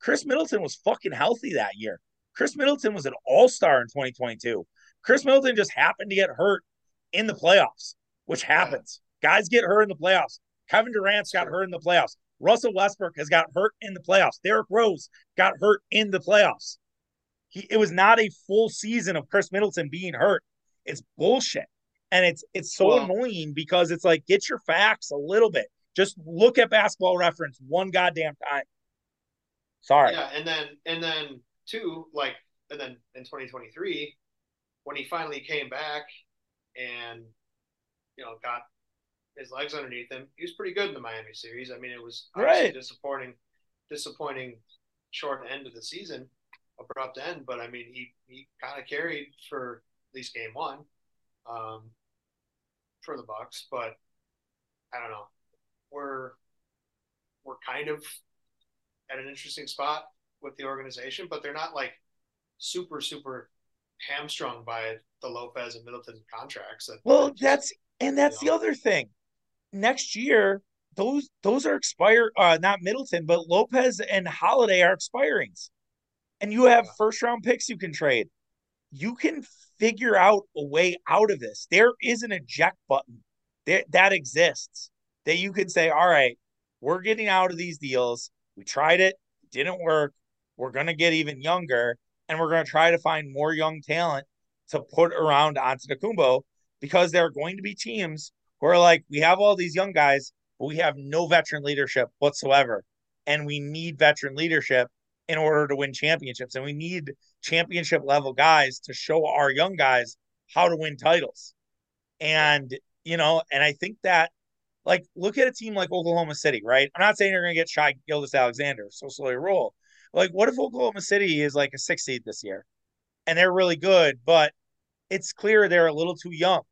Khris Middleton was fucking healthy that year. Khris Middleton was an all star in 2022. Khris Middleton just happened to get hurt in the playoffs, which happens. Guys get hurt in the playoffs. Kevin Durant's got hurt in the playoffs. Russell Westbrook has got hurt in the playoffs. Derrick Rose got hurt in the playoffs. He, it was not a full season of Khris Middleton being hurt. It's bullshit. And it's it's so well, annoying because it's like get your facts a little bit. Just look at basketball reference one goddamn time. Sorry. Yeah, and then and then two, like, and then in 2023, when he finally came back and, you know, got his legs underneath him, he was pretty good in the Miami series. I mean, it was right. disappointing, disappointing short end of the season, abrupt end, but I mean, he, he kind of carried for at least game one um, for the Bucks, but I don't know. We're, we're kind of at an interesting spot with the organization, but they're not like super super hamstrung by the Lopez and Middleton contracts. That, well, just, that's and that's you know. the other thing. Next year, those those are expired. Uh, not Middleton, but Lopez and Holiday are expirings, and you have yeah. first round picks you can trade. You can figure out a way out of this. There is an eject button that that exists that you can say, all right, we're getting out of these deals We tried it, didn't work. We're going to get even younger, and we're going to try to find more young talent to put around Antetokounmpo because there are going to be teams who are like, we have all these young guys, but we have no veteran leadership whatsoever. And we need veteran leadership in order to win championships. And we need championship level guys to show our young guys how to win titles. And, you know, and I think that, like, look at a team like Oklahoma City, right? I'm not saying they're going to get Shai Gilgeous-Alexander, so slowly roll. Like, what if Oklahoma City is like a six seed this year and they're really good, but it's clear they're a little too young?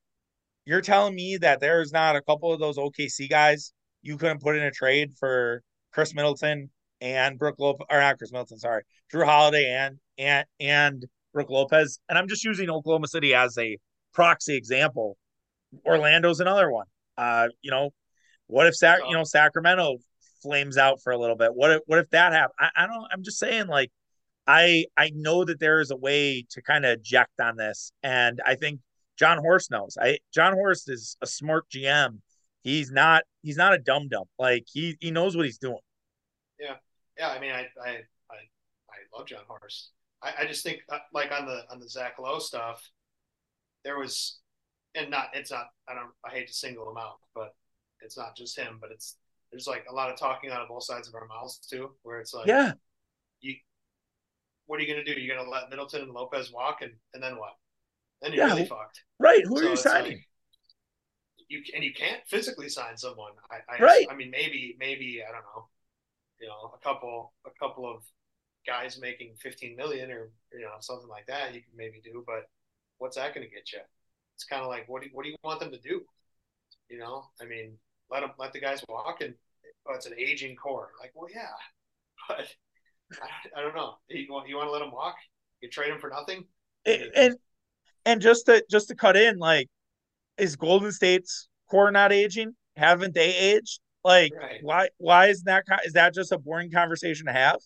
You're telling me that there's not a couple of those OKC guys you couldn't put in a trade for Khris Middleton and Brook Lopez, or not Khris Middleton, sorry, Jrue Holiday and and and Brook Lopez. And I'm just using Oklahoma City as a proxy example. Orlando's another one. Uh, you know, what if Sac- you know Sacramento flames out for a little bit? What if what if that happens? I, I don't. I'm just saying, like, I I know that there is a way to kind of eject on this, and I think Jon Horst knows. I Jon Horst is a smart GM. He's not he's not a dum dum. Like he he knows what he's doing. Yeah, yeah. I mean, I I I, I love Jon Horst. I, I just think uh, like on the on the Zach Lowe stuff, there was, and not it's not. I don't. I hate to single him out, but it's not just him. But it's there's like a lot of talking out of both sides of our mouths too, where it's like, yeah, you, what are you gonna do? You're gonna let Middleton and Lopez walk, and and then what? Then you're yeah, really fucked. Right? Who so are you signing? Like, you and you can't physically sign someone. I, I right. I mean, maybe maybe I don't know. You know, a couple a couple of guys making 15 million or you know something like that you can maybe do but what's that going to get you it's kind of like what do, what do you want them to do you know i mean let them let the guys walk and it's an aging core like well yeah <laughs> but I, I don't know you want you want to let them walk you trade them for nothing and, and and just to just to cut in like is golden state's core not aging haven't they aged like right. why why is that is that just a boring conversation to have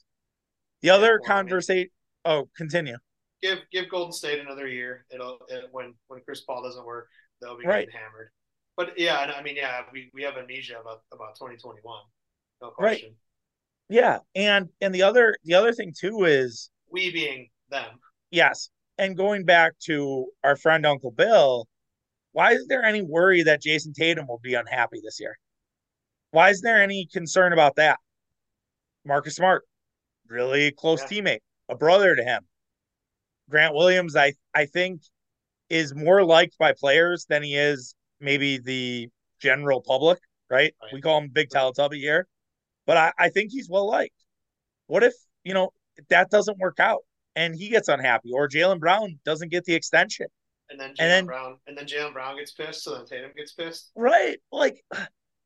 the other yeah, conversation. Oh, continue. Give give Golden State another year. It'll it, when when Chris Paul doesn't work, they'll be right. getting hammered. But yeah, I mean, yeah, we, we have amnesia about about 2021. No question. Right. Yeah, and and the other the other thing too is we being them. Yes, and going back to our friend Uncle Bill, why is there any worry that Jayson Tatum will be unhappy this year? Why is there any concern about that? Marcus Smart, really close yeah. teammate, a brother to him. Grant Williams, I I think, is more liked by players than he is maybe the general public. Right? right. We call him Big Teletubby here, but I, I think he's well liked. What if you know that doesn't work out and he gets unhappy, or Jaylen Brown doesn't get the extension? And then Jaylen and then, Brown, and then Jaylen Brown gets pissed, so then Tatum gets pissed. Right? Like,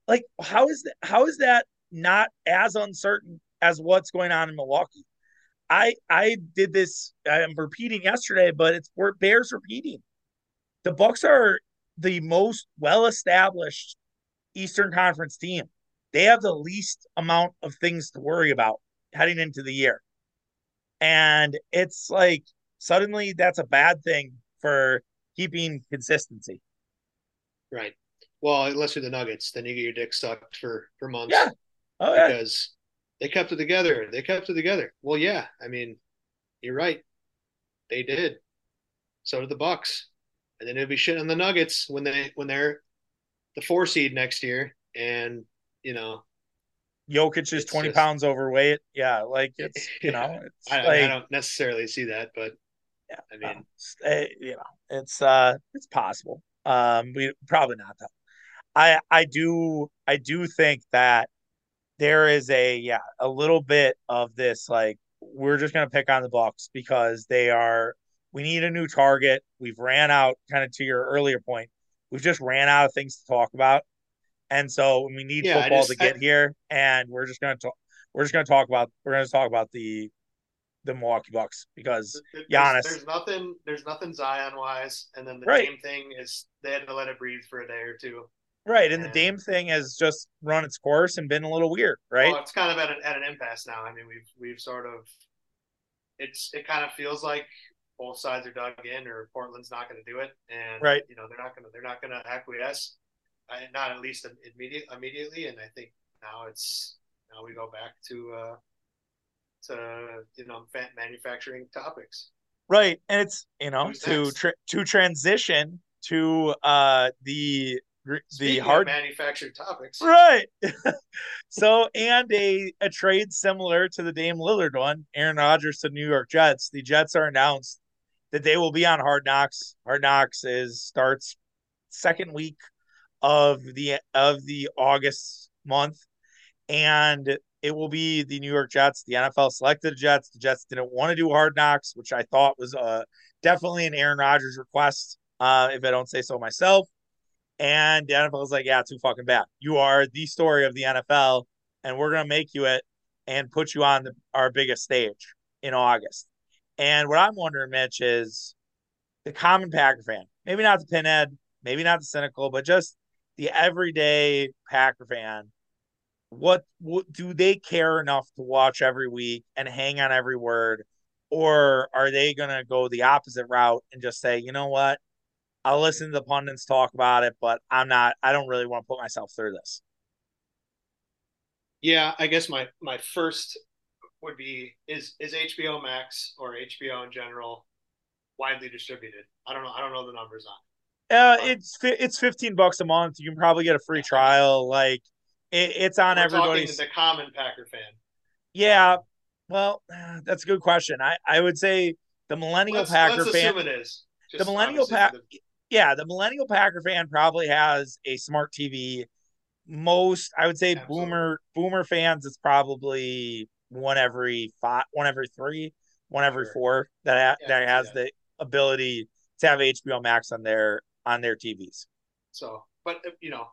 like how is that? How is that not as uncertain as what's going on in Milwaukee. I I did this. I'm repeating yesterday, but it's where bears repeating. The Bucks are the most well established Eastern Conference team. They have the least amount of things to worry about heading into the year. And it's like suddenly that's a bad thing for keeping consistency. Right. Well, unless you're the Nuggets, then you get your dick sucked for for months. Yeah. Oh, yeah. Because they kept it together. They kept it together. Well, yeah. I mean, you're right. They did. So did the Bucks. And then it'll be shit on the Nuggets when they when they're the four seed next year. And you know, Jokic is twenty just, pounds overweight. Yeah, like it's <laughs> you know, it's I, like, I, don't necessarily see that, but yeah, I mean, uh, you know, it's uh, it's possible. Um, we probably not though. I I do I do think that there is a yeah a little bit of this like we're just gonna pick on the Bucks because they are we need a new target. We've ran out kind of to your earlier point. We've just ran out of things to talk about. And so we need yeah, football just, to get I, here and we're just gonna talk we're just gonna talk about we're gonna talk about the the Milwaukee Bucks because there's, Giannis. There's nothing. There's nothing Zion wise, and then the right. Dame thing is they had to let it breathe for a day or two. Right, and, and, the Dame thing has just run its course and been a little weird, right? Well, it's kind of at an, at an impasse now. I mean, we've we've sort of it's it kind of feels like both sides are dug in, or Portland's not going to do it, and right, you know they're not going to they're not going to acquiesce, uh, not at least immediate immediately. And I think now it's now we go back to uh, to you know manufacturing topics. Right, and it's you know Who's to tra- to transition to uh the the hard manufactured topics. Right. <laughs> so and a a trade similar to the Dame Lillard one, Aaron Rodgers to New York Jets. The Jets are announced that they will be on Hard Knocks. Hard Knocks is starts second week of the of the August month, and it will be the New York Jets. The NFL selected the Jets. The Jets didn't want to do Hard Knocks, which I thought was uh, definitely an Aaron Rodgers request, uh, if I don't say so myself. And the NFL was like, "Yeah, too fucking bad. You are the story of the NFL, and we're gonna make you it and put you on the, our biggest stage in August." And what I'm wondering, Mitch, is the common Packer fan, maybe not the pinhead, maybe not the cynical, but just the everyday Packer fan, what, what do they care enough to watch every week and hang on every word? Or are they going to go the opposite route and just say, you know what? I'll listen to the pundits talk about it, but I'm not, I don't really want to put myself through this. Yeah, I guess my, my first would be is is HBO Max or HBO in general widely distributed? I don't know. I don't know the numbers on. Uh, it's it's fifteen bucks a month. You can probably get a free trial. Like it, it's on We're everybody's. the common Packer fan. Yeah, well, <sighs> that's a good question. I I would say the millennial let's, Packer let's fan. it is. Just the millennial Packer. The... Yeah, the millennial Packer fan probably has a smart TV. Most, I would say, Absolutely. boomer boomer fans. It's probably one every five, one every three, one every sure. four that yeah, that has yeah. the ability to have HBO Max on their on their TVs. So, but uh, you know,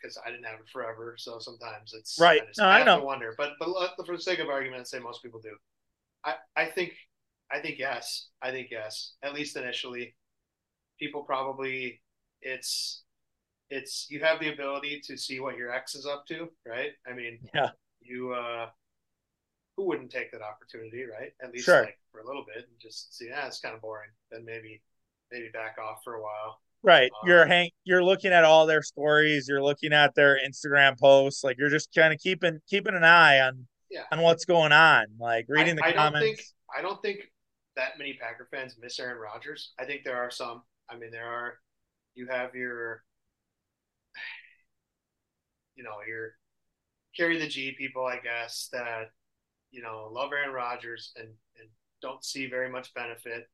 because I didn't have it forever, so sometimes it's right. I, just, no, I, I know. wonder, but but for the sake of argument, say most people do. I I think I think yes. I think yes. At least initially, people probably it's it's you have the ability to see what your ex is up to, right? I mean, yeah. You uh who wouldn't take that opportunity, right? At least sure. like for a little bit and just see, yeah, it's kind of boring. Then maybe maybe back off for a while. Right. Um, you're hang you're looking at all their stories, you're looking at their Instagram posts, like you're just kind of keeping keeping an eye on yeah. on what's going on, like reading I, the I comments. Don't think, I don't think that many Packer fans miss Aaron Rodgers. I think there are some. I mean, there are. You have your, <sighs> you know, your carry the G people, I guess that you know, love Aaron Rodgers and, and don't see very much benefit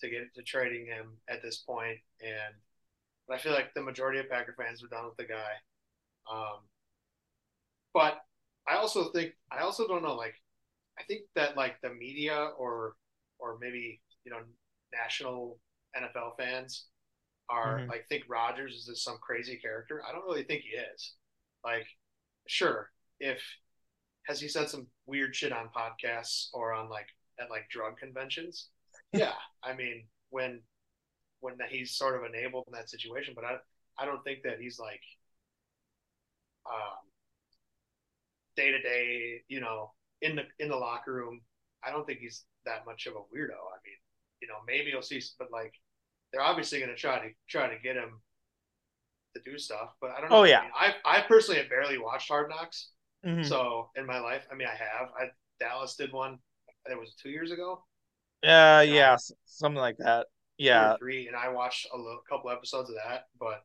to get to trading him at this point. And but I feel like the majority of Packer fans are done with the guy. Um, but I also think I also don't know. Like, I think that like the media or or maybe you know national NFL fans are mm-hmm. like think Rodgers is this some crazy character. I don't really think he is. Like, sure, if has he said some weird shit on podcasts or on like at like drug conventions? <laughs> yeah, I mean when when he's sort of enabled in that situation, but I I don't think that he's like um day to day, you know, in the in the locker room. I don't think he's that much of a weirdo. I mean, you know, maybe you'll see, but like they're obviously going to try to try to get him to do stuff. But I don't know. Oh yeah, I, mean, I I personally have barely watched Hard Knocks. Mm-hmm. So in my life, I mean, I have. I Dallas did one. It was two years ago. Uh, yeah, something like that. Yeah, three, and I watched a little, couple episodes of that, but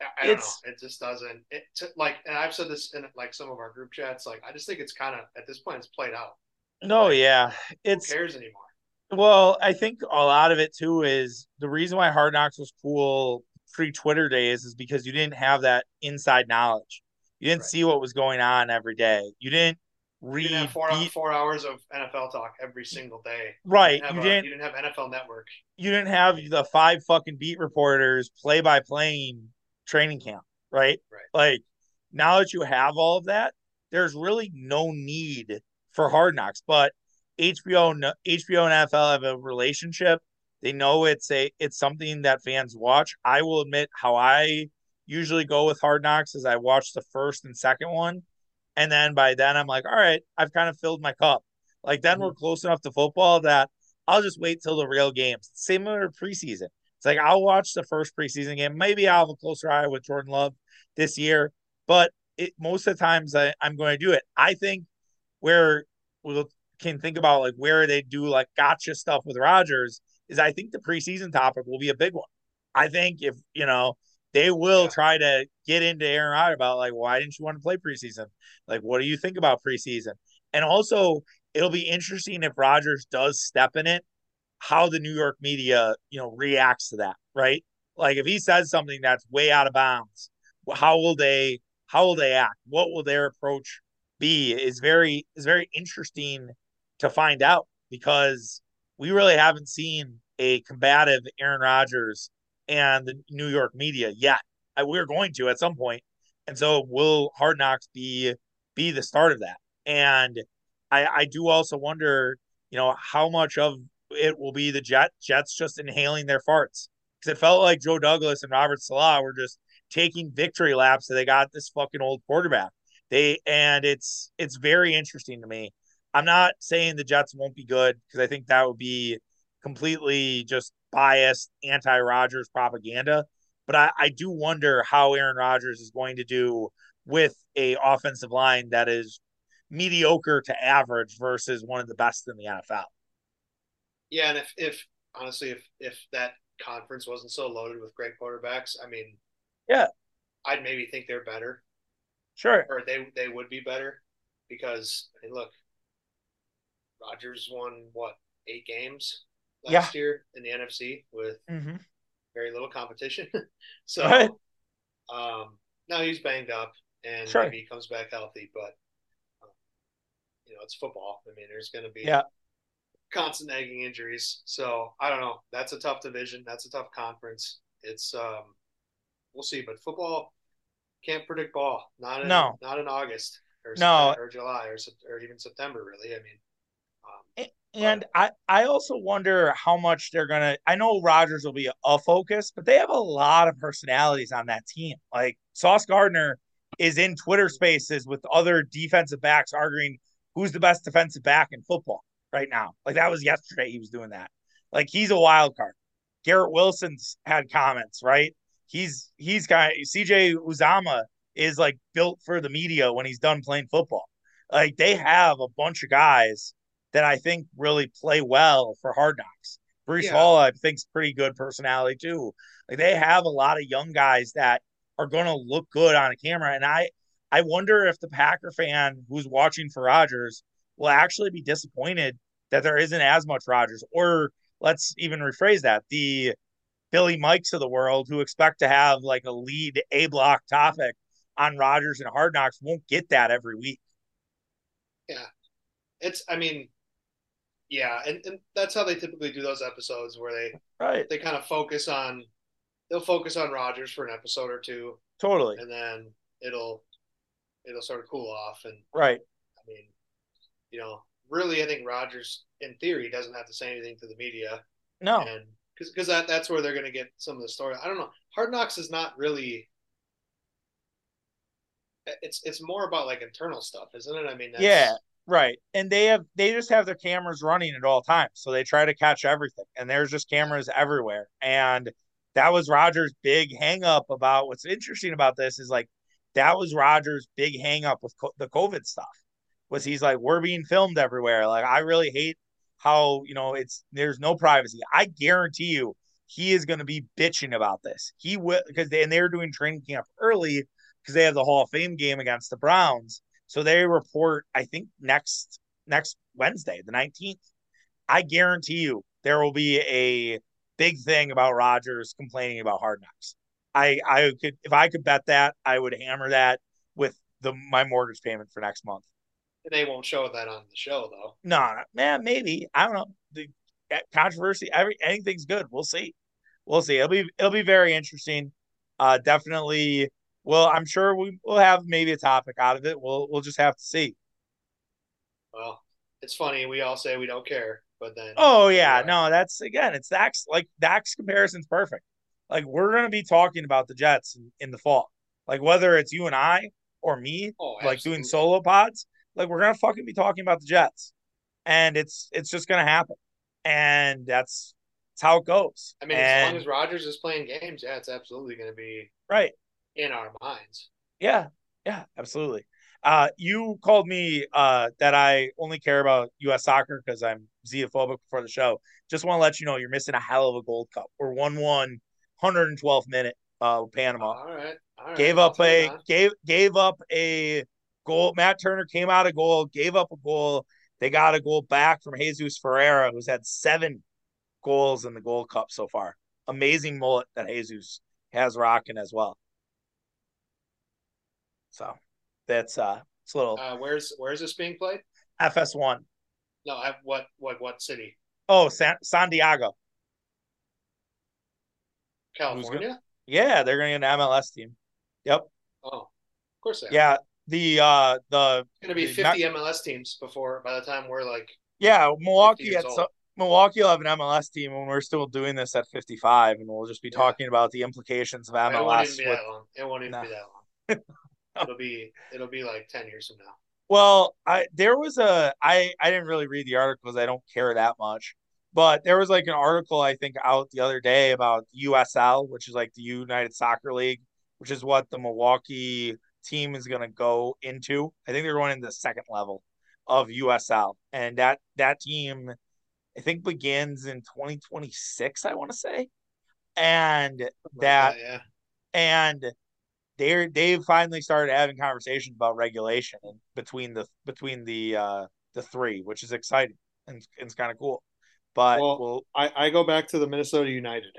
I, I don't know. It just doesn't. It t- like, and I've said this in like some of our group chats. Like, I just think it's kind of at this point, it's played out. No, like, yeah, it's who cares anymore. Well, I think a lot of it too is the reason why Hard Knocks was cool pre Twitter days is because you didn't have that inside knowledge. You didn't right. see what was going on every day. You didn't read you didn't four, beat... four hours of NFL talk every single day. Right. You didn't, you, didn't, you didn't have NFL Network. You didn't have the five fucking beat reporters play by playing training camp. Right. Right. Like now that you have all of that, there's really no need for hard knocks. But HBO, HBO and NFL have a relationship. They know it's a it's something that fans watch. I will admit how I usually go with Hard Knocks is I watch the first and second one. And then by then I'm like, all right, I've kind of filled my cup. Like then mm-hmm. we're close enough to football that I'll just wait till the real games. Similar preseason. It's like I'll watch the first preseason game. Maybe I'll have a closer eye with Jordan Love this year. But it most of the times I, I'm going to do it. I think where we can think about like where they do like gotcha stuff with Rodgers is I think the preseason topic will be a big one. I think if you know they will yeah. try to get into Aaron Rodgers about like why didn't you want to play preseason? Like what do you think about preseason? And also it'll be interesting if Rodgers does step in it, how the New York media you know reacts to that, right? Like if he says something that's way out of bounds, how will they how will they act? What will their approach be? Is very is very interesting to find out because we really haven't seen a combative Aaron Rodgers and the New York media yet. We're going to at some point, and so will Hard Knocks be be the start of that? And I, I do also wonder, you know, how much of it will be the Jet Jets just inhaling their farts because it felt like Joe Douglas and Robert Saleh were just taking victory laps that they got this fucking old quarterback. They and it's it's very interesting to me. I'm not saying the Jets won't be good because I think that would be completely just biased anti Rodgers propaganda. But I, I do wonder how Aaron Rodgers is going to do with a offensive line that is mediocre to average versus one of the best in the NFL. Yeah, and if if honestly if if that conference wasn't so loaded with great quarterbacks, I mean, yeah, I'd maybe think they're better. Sure. Or they they would be better because I mean, look, Rodgers won what eight games last yeah. year in the NFC with mm-hmm. very little competition. <laughs> so, right. um, now he's banged up and sure. maybe he comes back healthy, but um, you know it's football. I mean, there's going to be yeah. constant nagging injuries. So I don't know. That's a tough division. That's a tough conference. It's um, we'll see. But football can't predict ball. Not in, no. not in August or no. or July or or even September. Really, I mean. And I, I also wonder how much they're gonna. I know Rodgers will be a, a focus, but they have a lot of personalities on that team. Like Sauce Gardner is in Twitter Spaces with other defensive backs arguing who's the best defensive back in football right now. Like that was yesterday. He was doing that. Like he's a wild card. Garrett Wilson's had comments, right? he's he's got CJ Uzomah is like built for the media when he's done playing football. Like they have a bunch of guys that I think really play well for Hard Knocks. Breece yeah. Hall, I think's pretty good personality too. Like they have a lot of young guys that are going to look good on a camera, and I I wonder if the Packer fan who's watching for Rodgers will actually be disappointed that there isn't as much Rodgers, or let's even rephrase that the Billy Mikes of the world who expect to have like a lead A block topic on Rodgers and Hard Knocks won't get that every week. Yeah. It's I mean, yeah, and, and that's how they typically do those episodes where they right they kind of focus on they'll focus on Rodgers for an episode or two. Totally. And then it'll it'll sort of cool off and right. I mean, you know, really I think Rodgers, in theory doesn't have to say anything to the media. No. And because because that that's where they're going to get some of the story. I don't know. Hard Knocks is not really. It's it's more about like internal stuff, isn't it? I mean, yeah, right. And they have they just have their cameras running at all times, so they try to catch everything. And there's just cameras everywhere. And that was Rodgers' big hangup about what's interesting about this is like that was Rodgers' big hangup with co- the COVID stuff. Was he's like we're being filmed everywhere. Like I really hate how you know it's there's no privacy. I guarantee you he is going to be bitching about this. He will because they and they're doing training camp early because they have the Hall of Fame game against the Browns. So they report, I think next next Wednesday, the 19th. I guarantee you there will be a big thing about Rodgers complaining about hard knocks. I I could if I could bet that, I would hammer that with the my mortgage payment for next month. They won't show that on the show though. No, man, maybe I don't know. The eh, controversy, every anything's good. We'll see. We'll see. It'll be it'll be very interesting. Uh, definitely. Well, I'm sure we will have maybe a topic out of it. We'll we'll just have to see. Well, it's funny. We all say we don't care, but then. Oh yeah, no, that's again. It's Dax. Like Dax comparison's perfect. Like we're gonna be talking about the Jets in, in the fall. Like whether it's you and I or me, oh, like doing solo pods like we're gonna fucking be talking about the Jets, and it's it's just gonna happen, and that's that's how it goes. I mean, and, as long as Rodgers is playing games, yeah, it's absolutely gonna be right in our minds. Yeah, Yeah, absolutely. Uh, you called me uh, that I only care about U.S. soccer because I'm xenophobic before the show. Just want to let you know you're missing a hell of a Gold Cup. We're one one, 112th minute. Uh, Panama. All right. All right. gave up a gave gave up a goal. Matt Turner came out of goal, gave up a goal. They got a goal back from Jesus Ferreira, who's had seven goals in the Gold Cup so far. Amazing mullet that Jesus has rocking as well. So that's uh it's a little Uh, where's where's this being played? FS1. No, I, what what what city? Oh, San, San Diego. California. Yeah, they're going to get an MLS team. Yep. Oh, of course they are. Yeah, the uh the It's gonna be the- fifty MLS teams before by the time we're like yeah Milwaukee at old. so, Milwaukee will have an MLS team when we're still doing this at 55, and we'll just be Yeah. talking about the implications of it won't MLS. even be with- that long. It won't even No. be that long. <laughs> it'll be it'll be like ten years from now. Well, I there was a I I didn't really read the articles. I don't care that much. But there was like an article I think out the other day about USL, which is like the United Soccer League, which is what the Milwaukee team is going to go into. I think they're going into the second level of USL, and that that team I think begins in 2026. I want to say, and Like that yeah. and they're they've finally started having conversations about regulation between the between the uh the three, which is exciting and it's kind of cool. But Well, we'll I, I go back to the Minnesota United.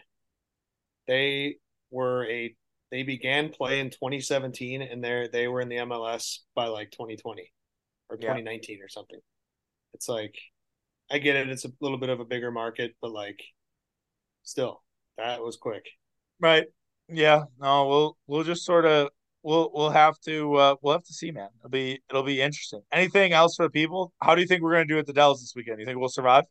They were a they began play in 2017 and they they were in the MLS by like 2020 or Yeah. 2019 or something. It's like I get it, it's a little bit of a bigger market, but like still, that was quick. right, yeah, no, we'll we'll just sort of we'll we'll have to uh we'll have to see, man. It'll be it'll be interesting. Anything else for the people? How do you think we're gonna do at the Dells this weekend? You think we'll survive?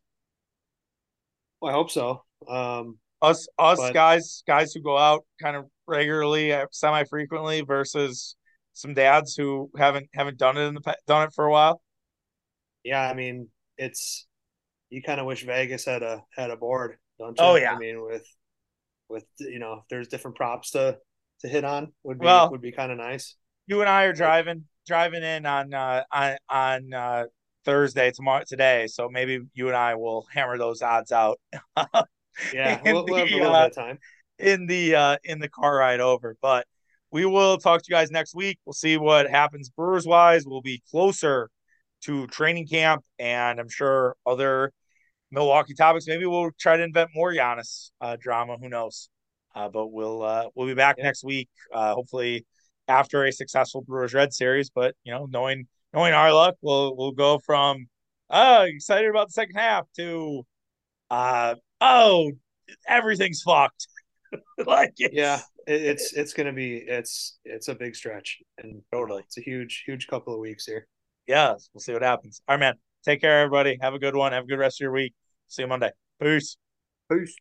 Well, I hope so. Um, Us us But- guys guys who go out kind of regularly, semi frequently, versus some dads who haven't haven't done it in the done it for a while. yeah, I mean, it's you kind of wish Vegas had a had a board, don't you? Oh, yeah. I mean, with with you know, if there's different props to to hit on, would be Well- would be kind of nice. you and I are driving driving in on uh on on uh Thursday tomorrow today, so maybe you and I will hammer those odds out <laughs> Yeah, we'll, we'll have a the, little uh, bit of time. in the uh in the car ride over. But we will talk to you guys next week. We'll see what happens Brewers wise. We'll be closer to training camp and I'm sure other Milwaukee topics. Maybe we'll try to invent more Giannis uh, drama. Who knows? Uh, but we'll uh, we'll be back Yeah. next week. Uh, hopefully after a successful Brewers Red series. But you know, knowing knowing our luck, we'll we'll go from oh excited about the second half to uh oh everything's fucked. <laughs> like it's, Yeah, it, it's it's gonna be it's it's a big stretch and Totally. it's a huge huge couple of weeks here. yeah. We'll see what happens. All right, man. Take care, everybody. Have a good one. Have a good rest of your week. See you Monday. Peace. Peace.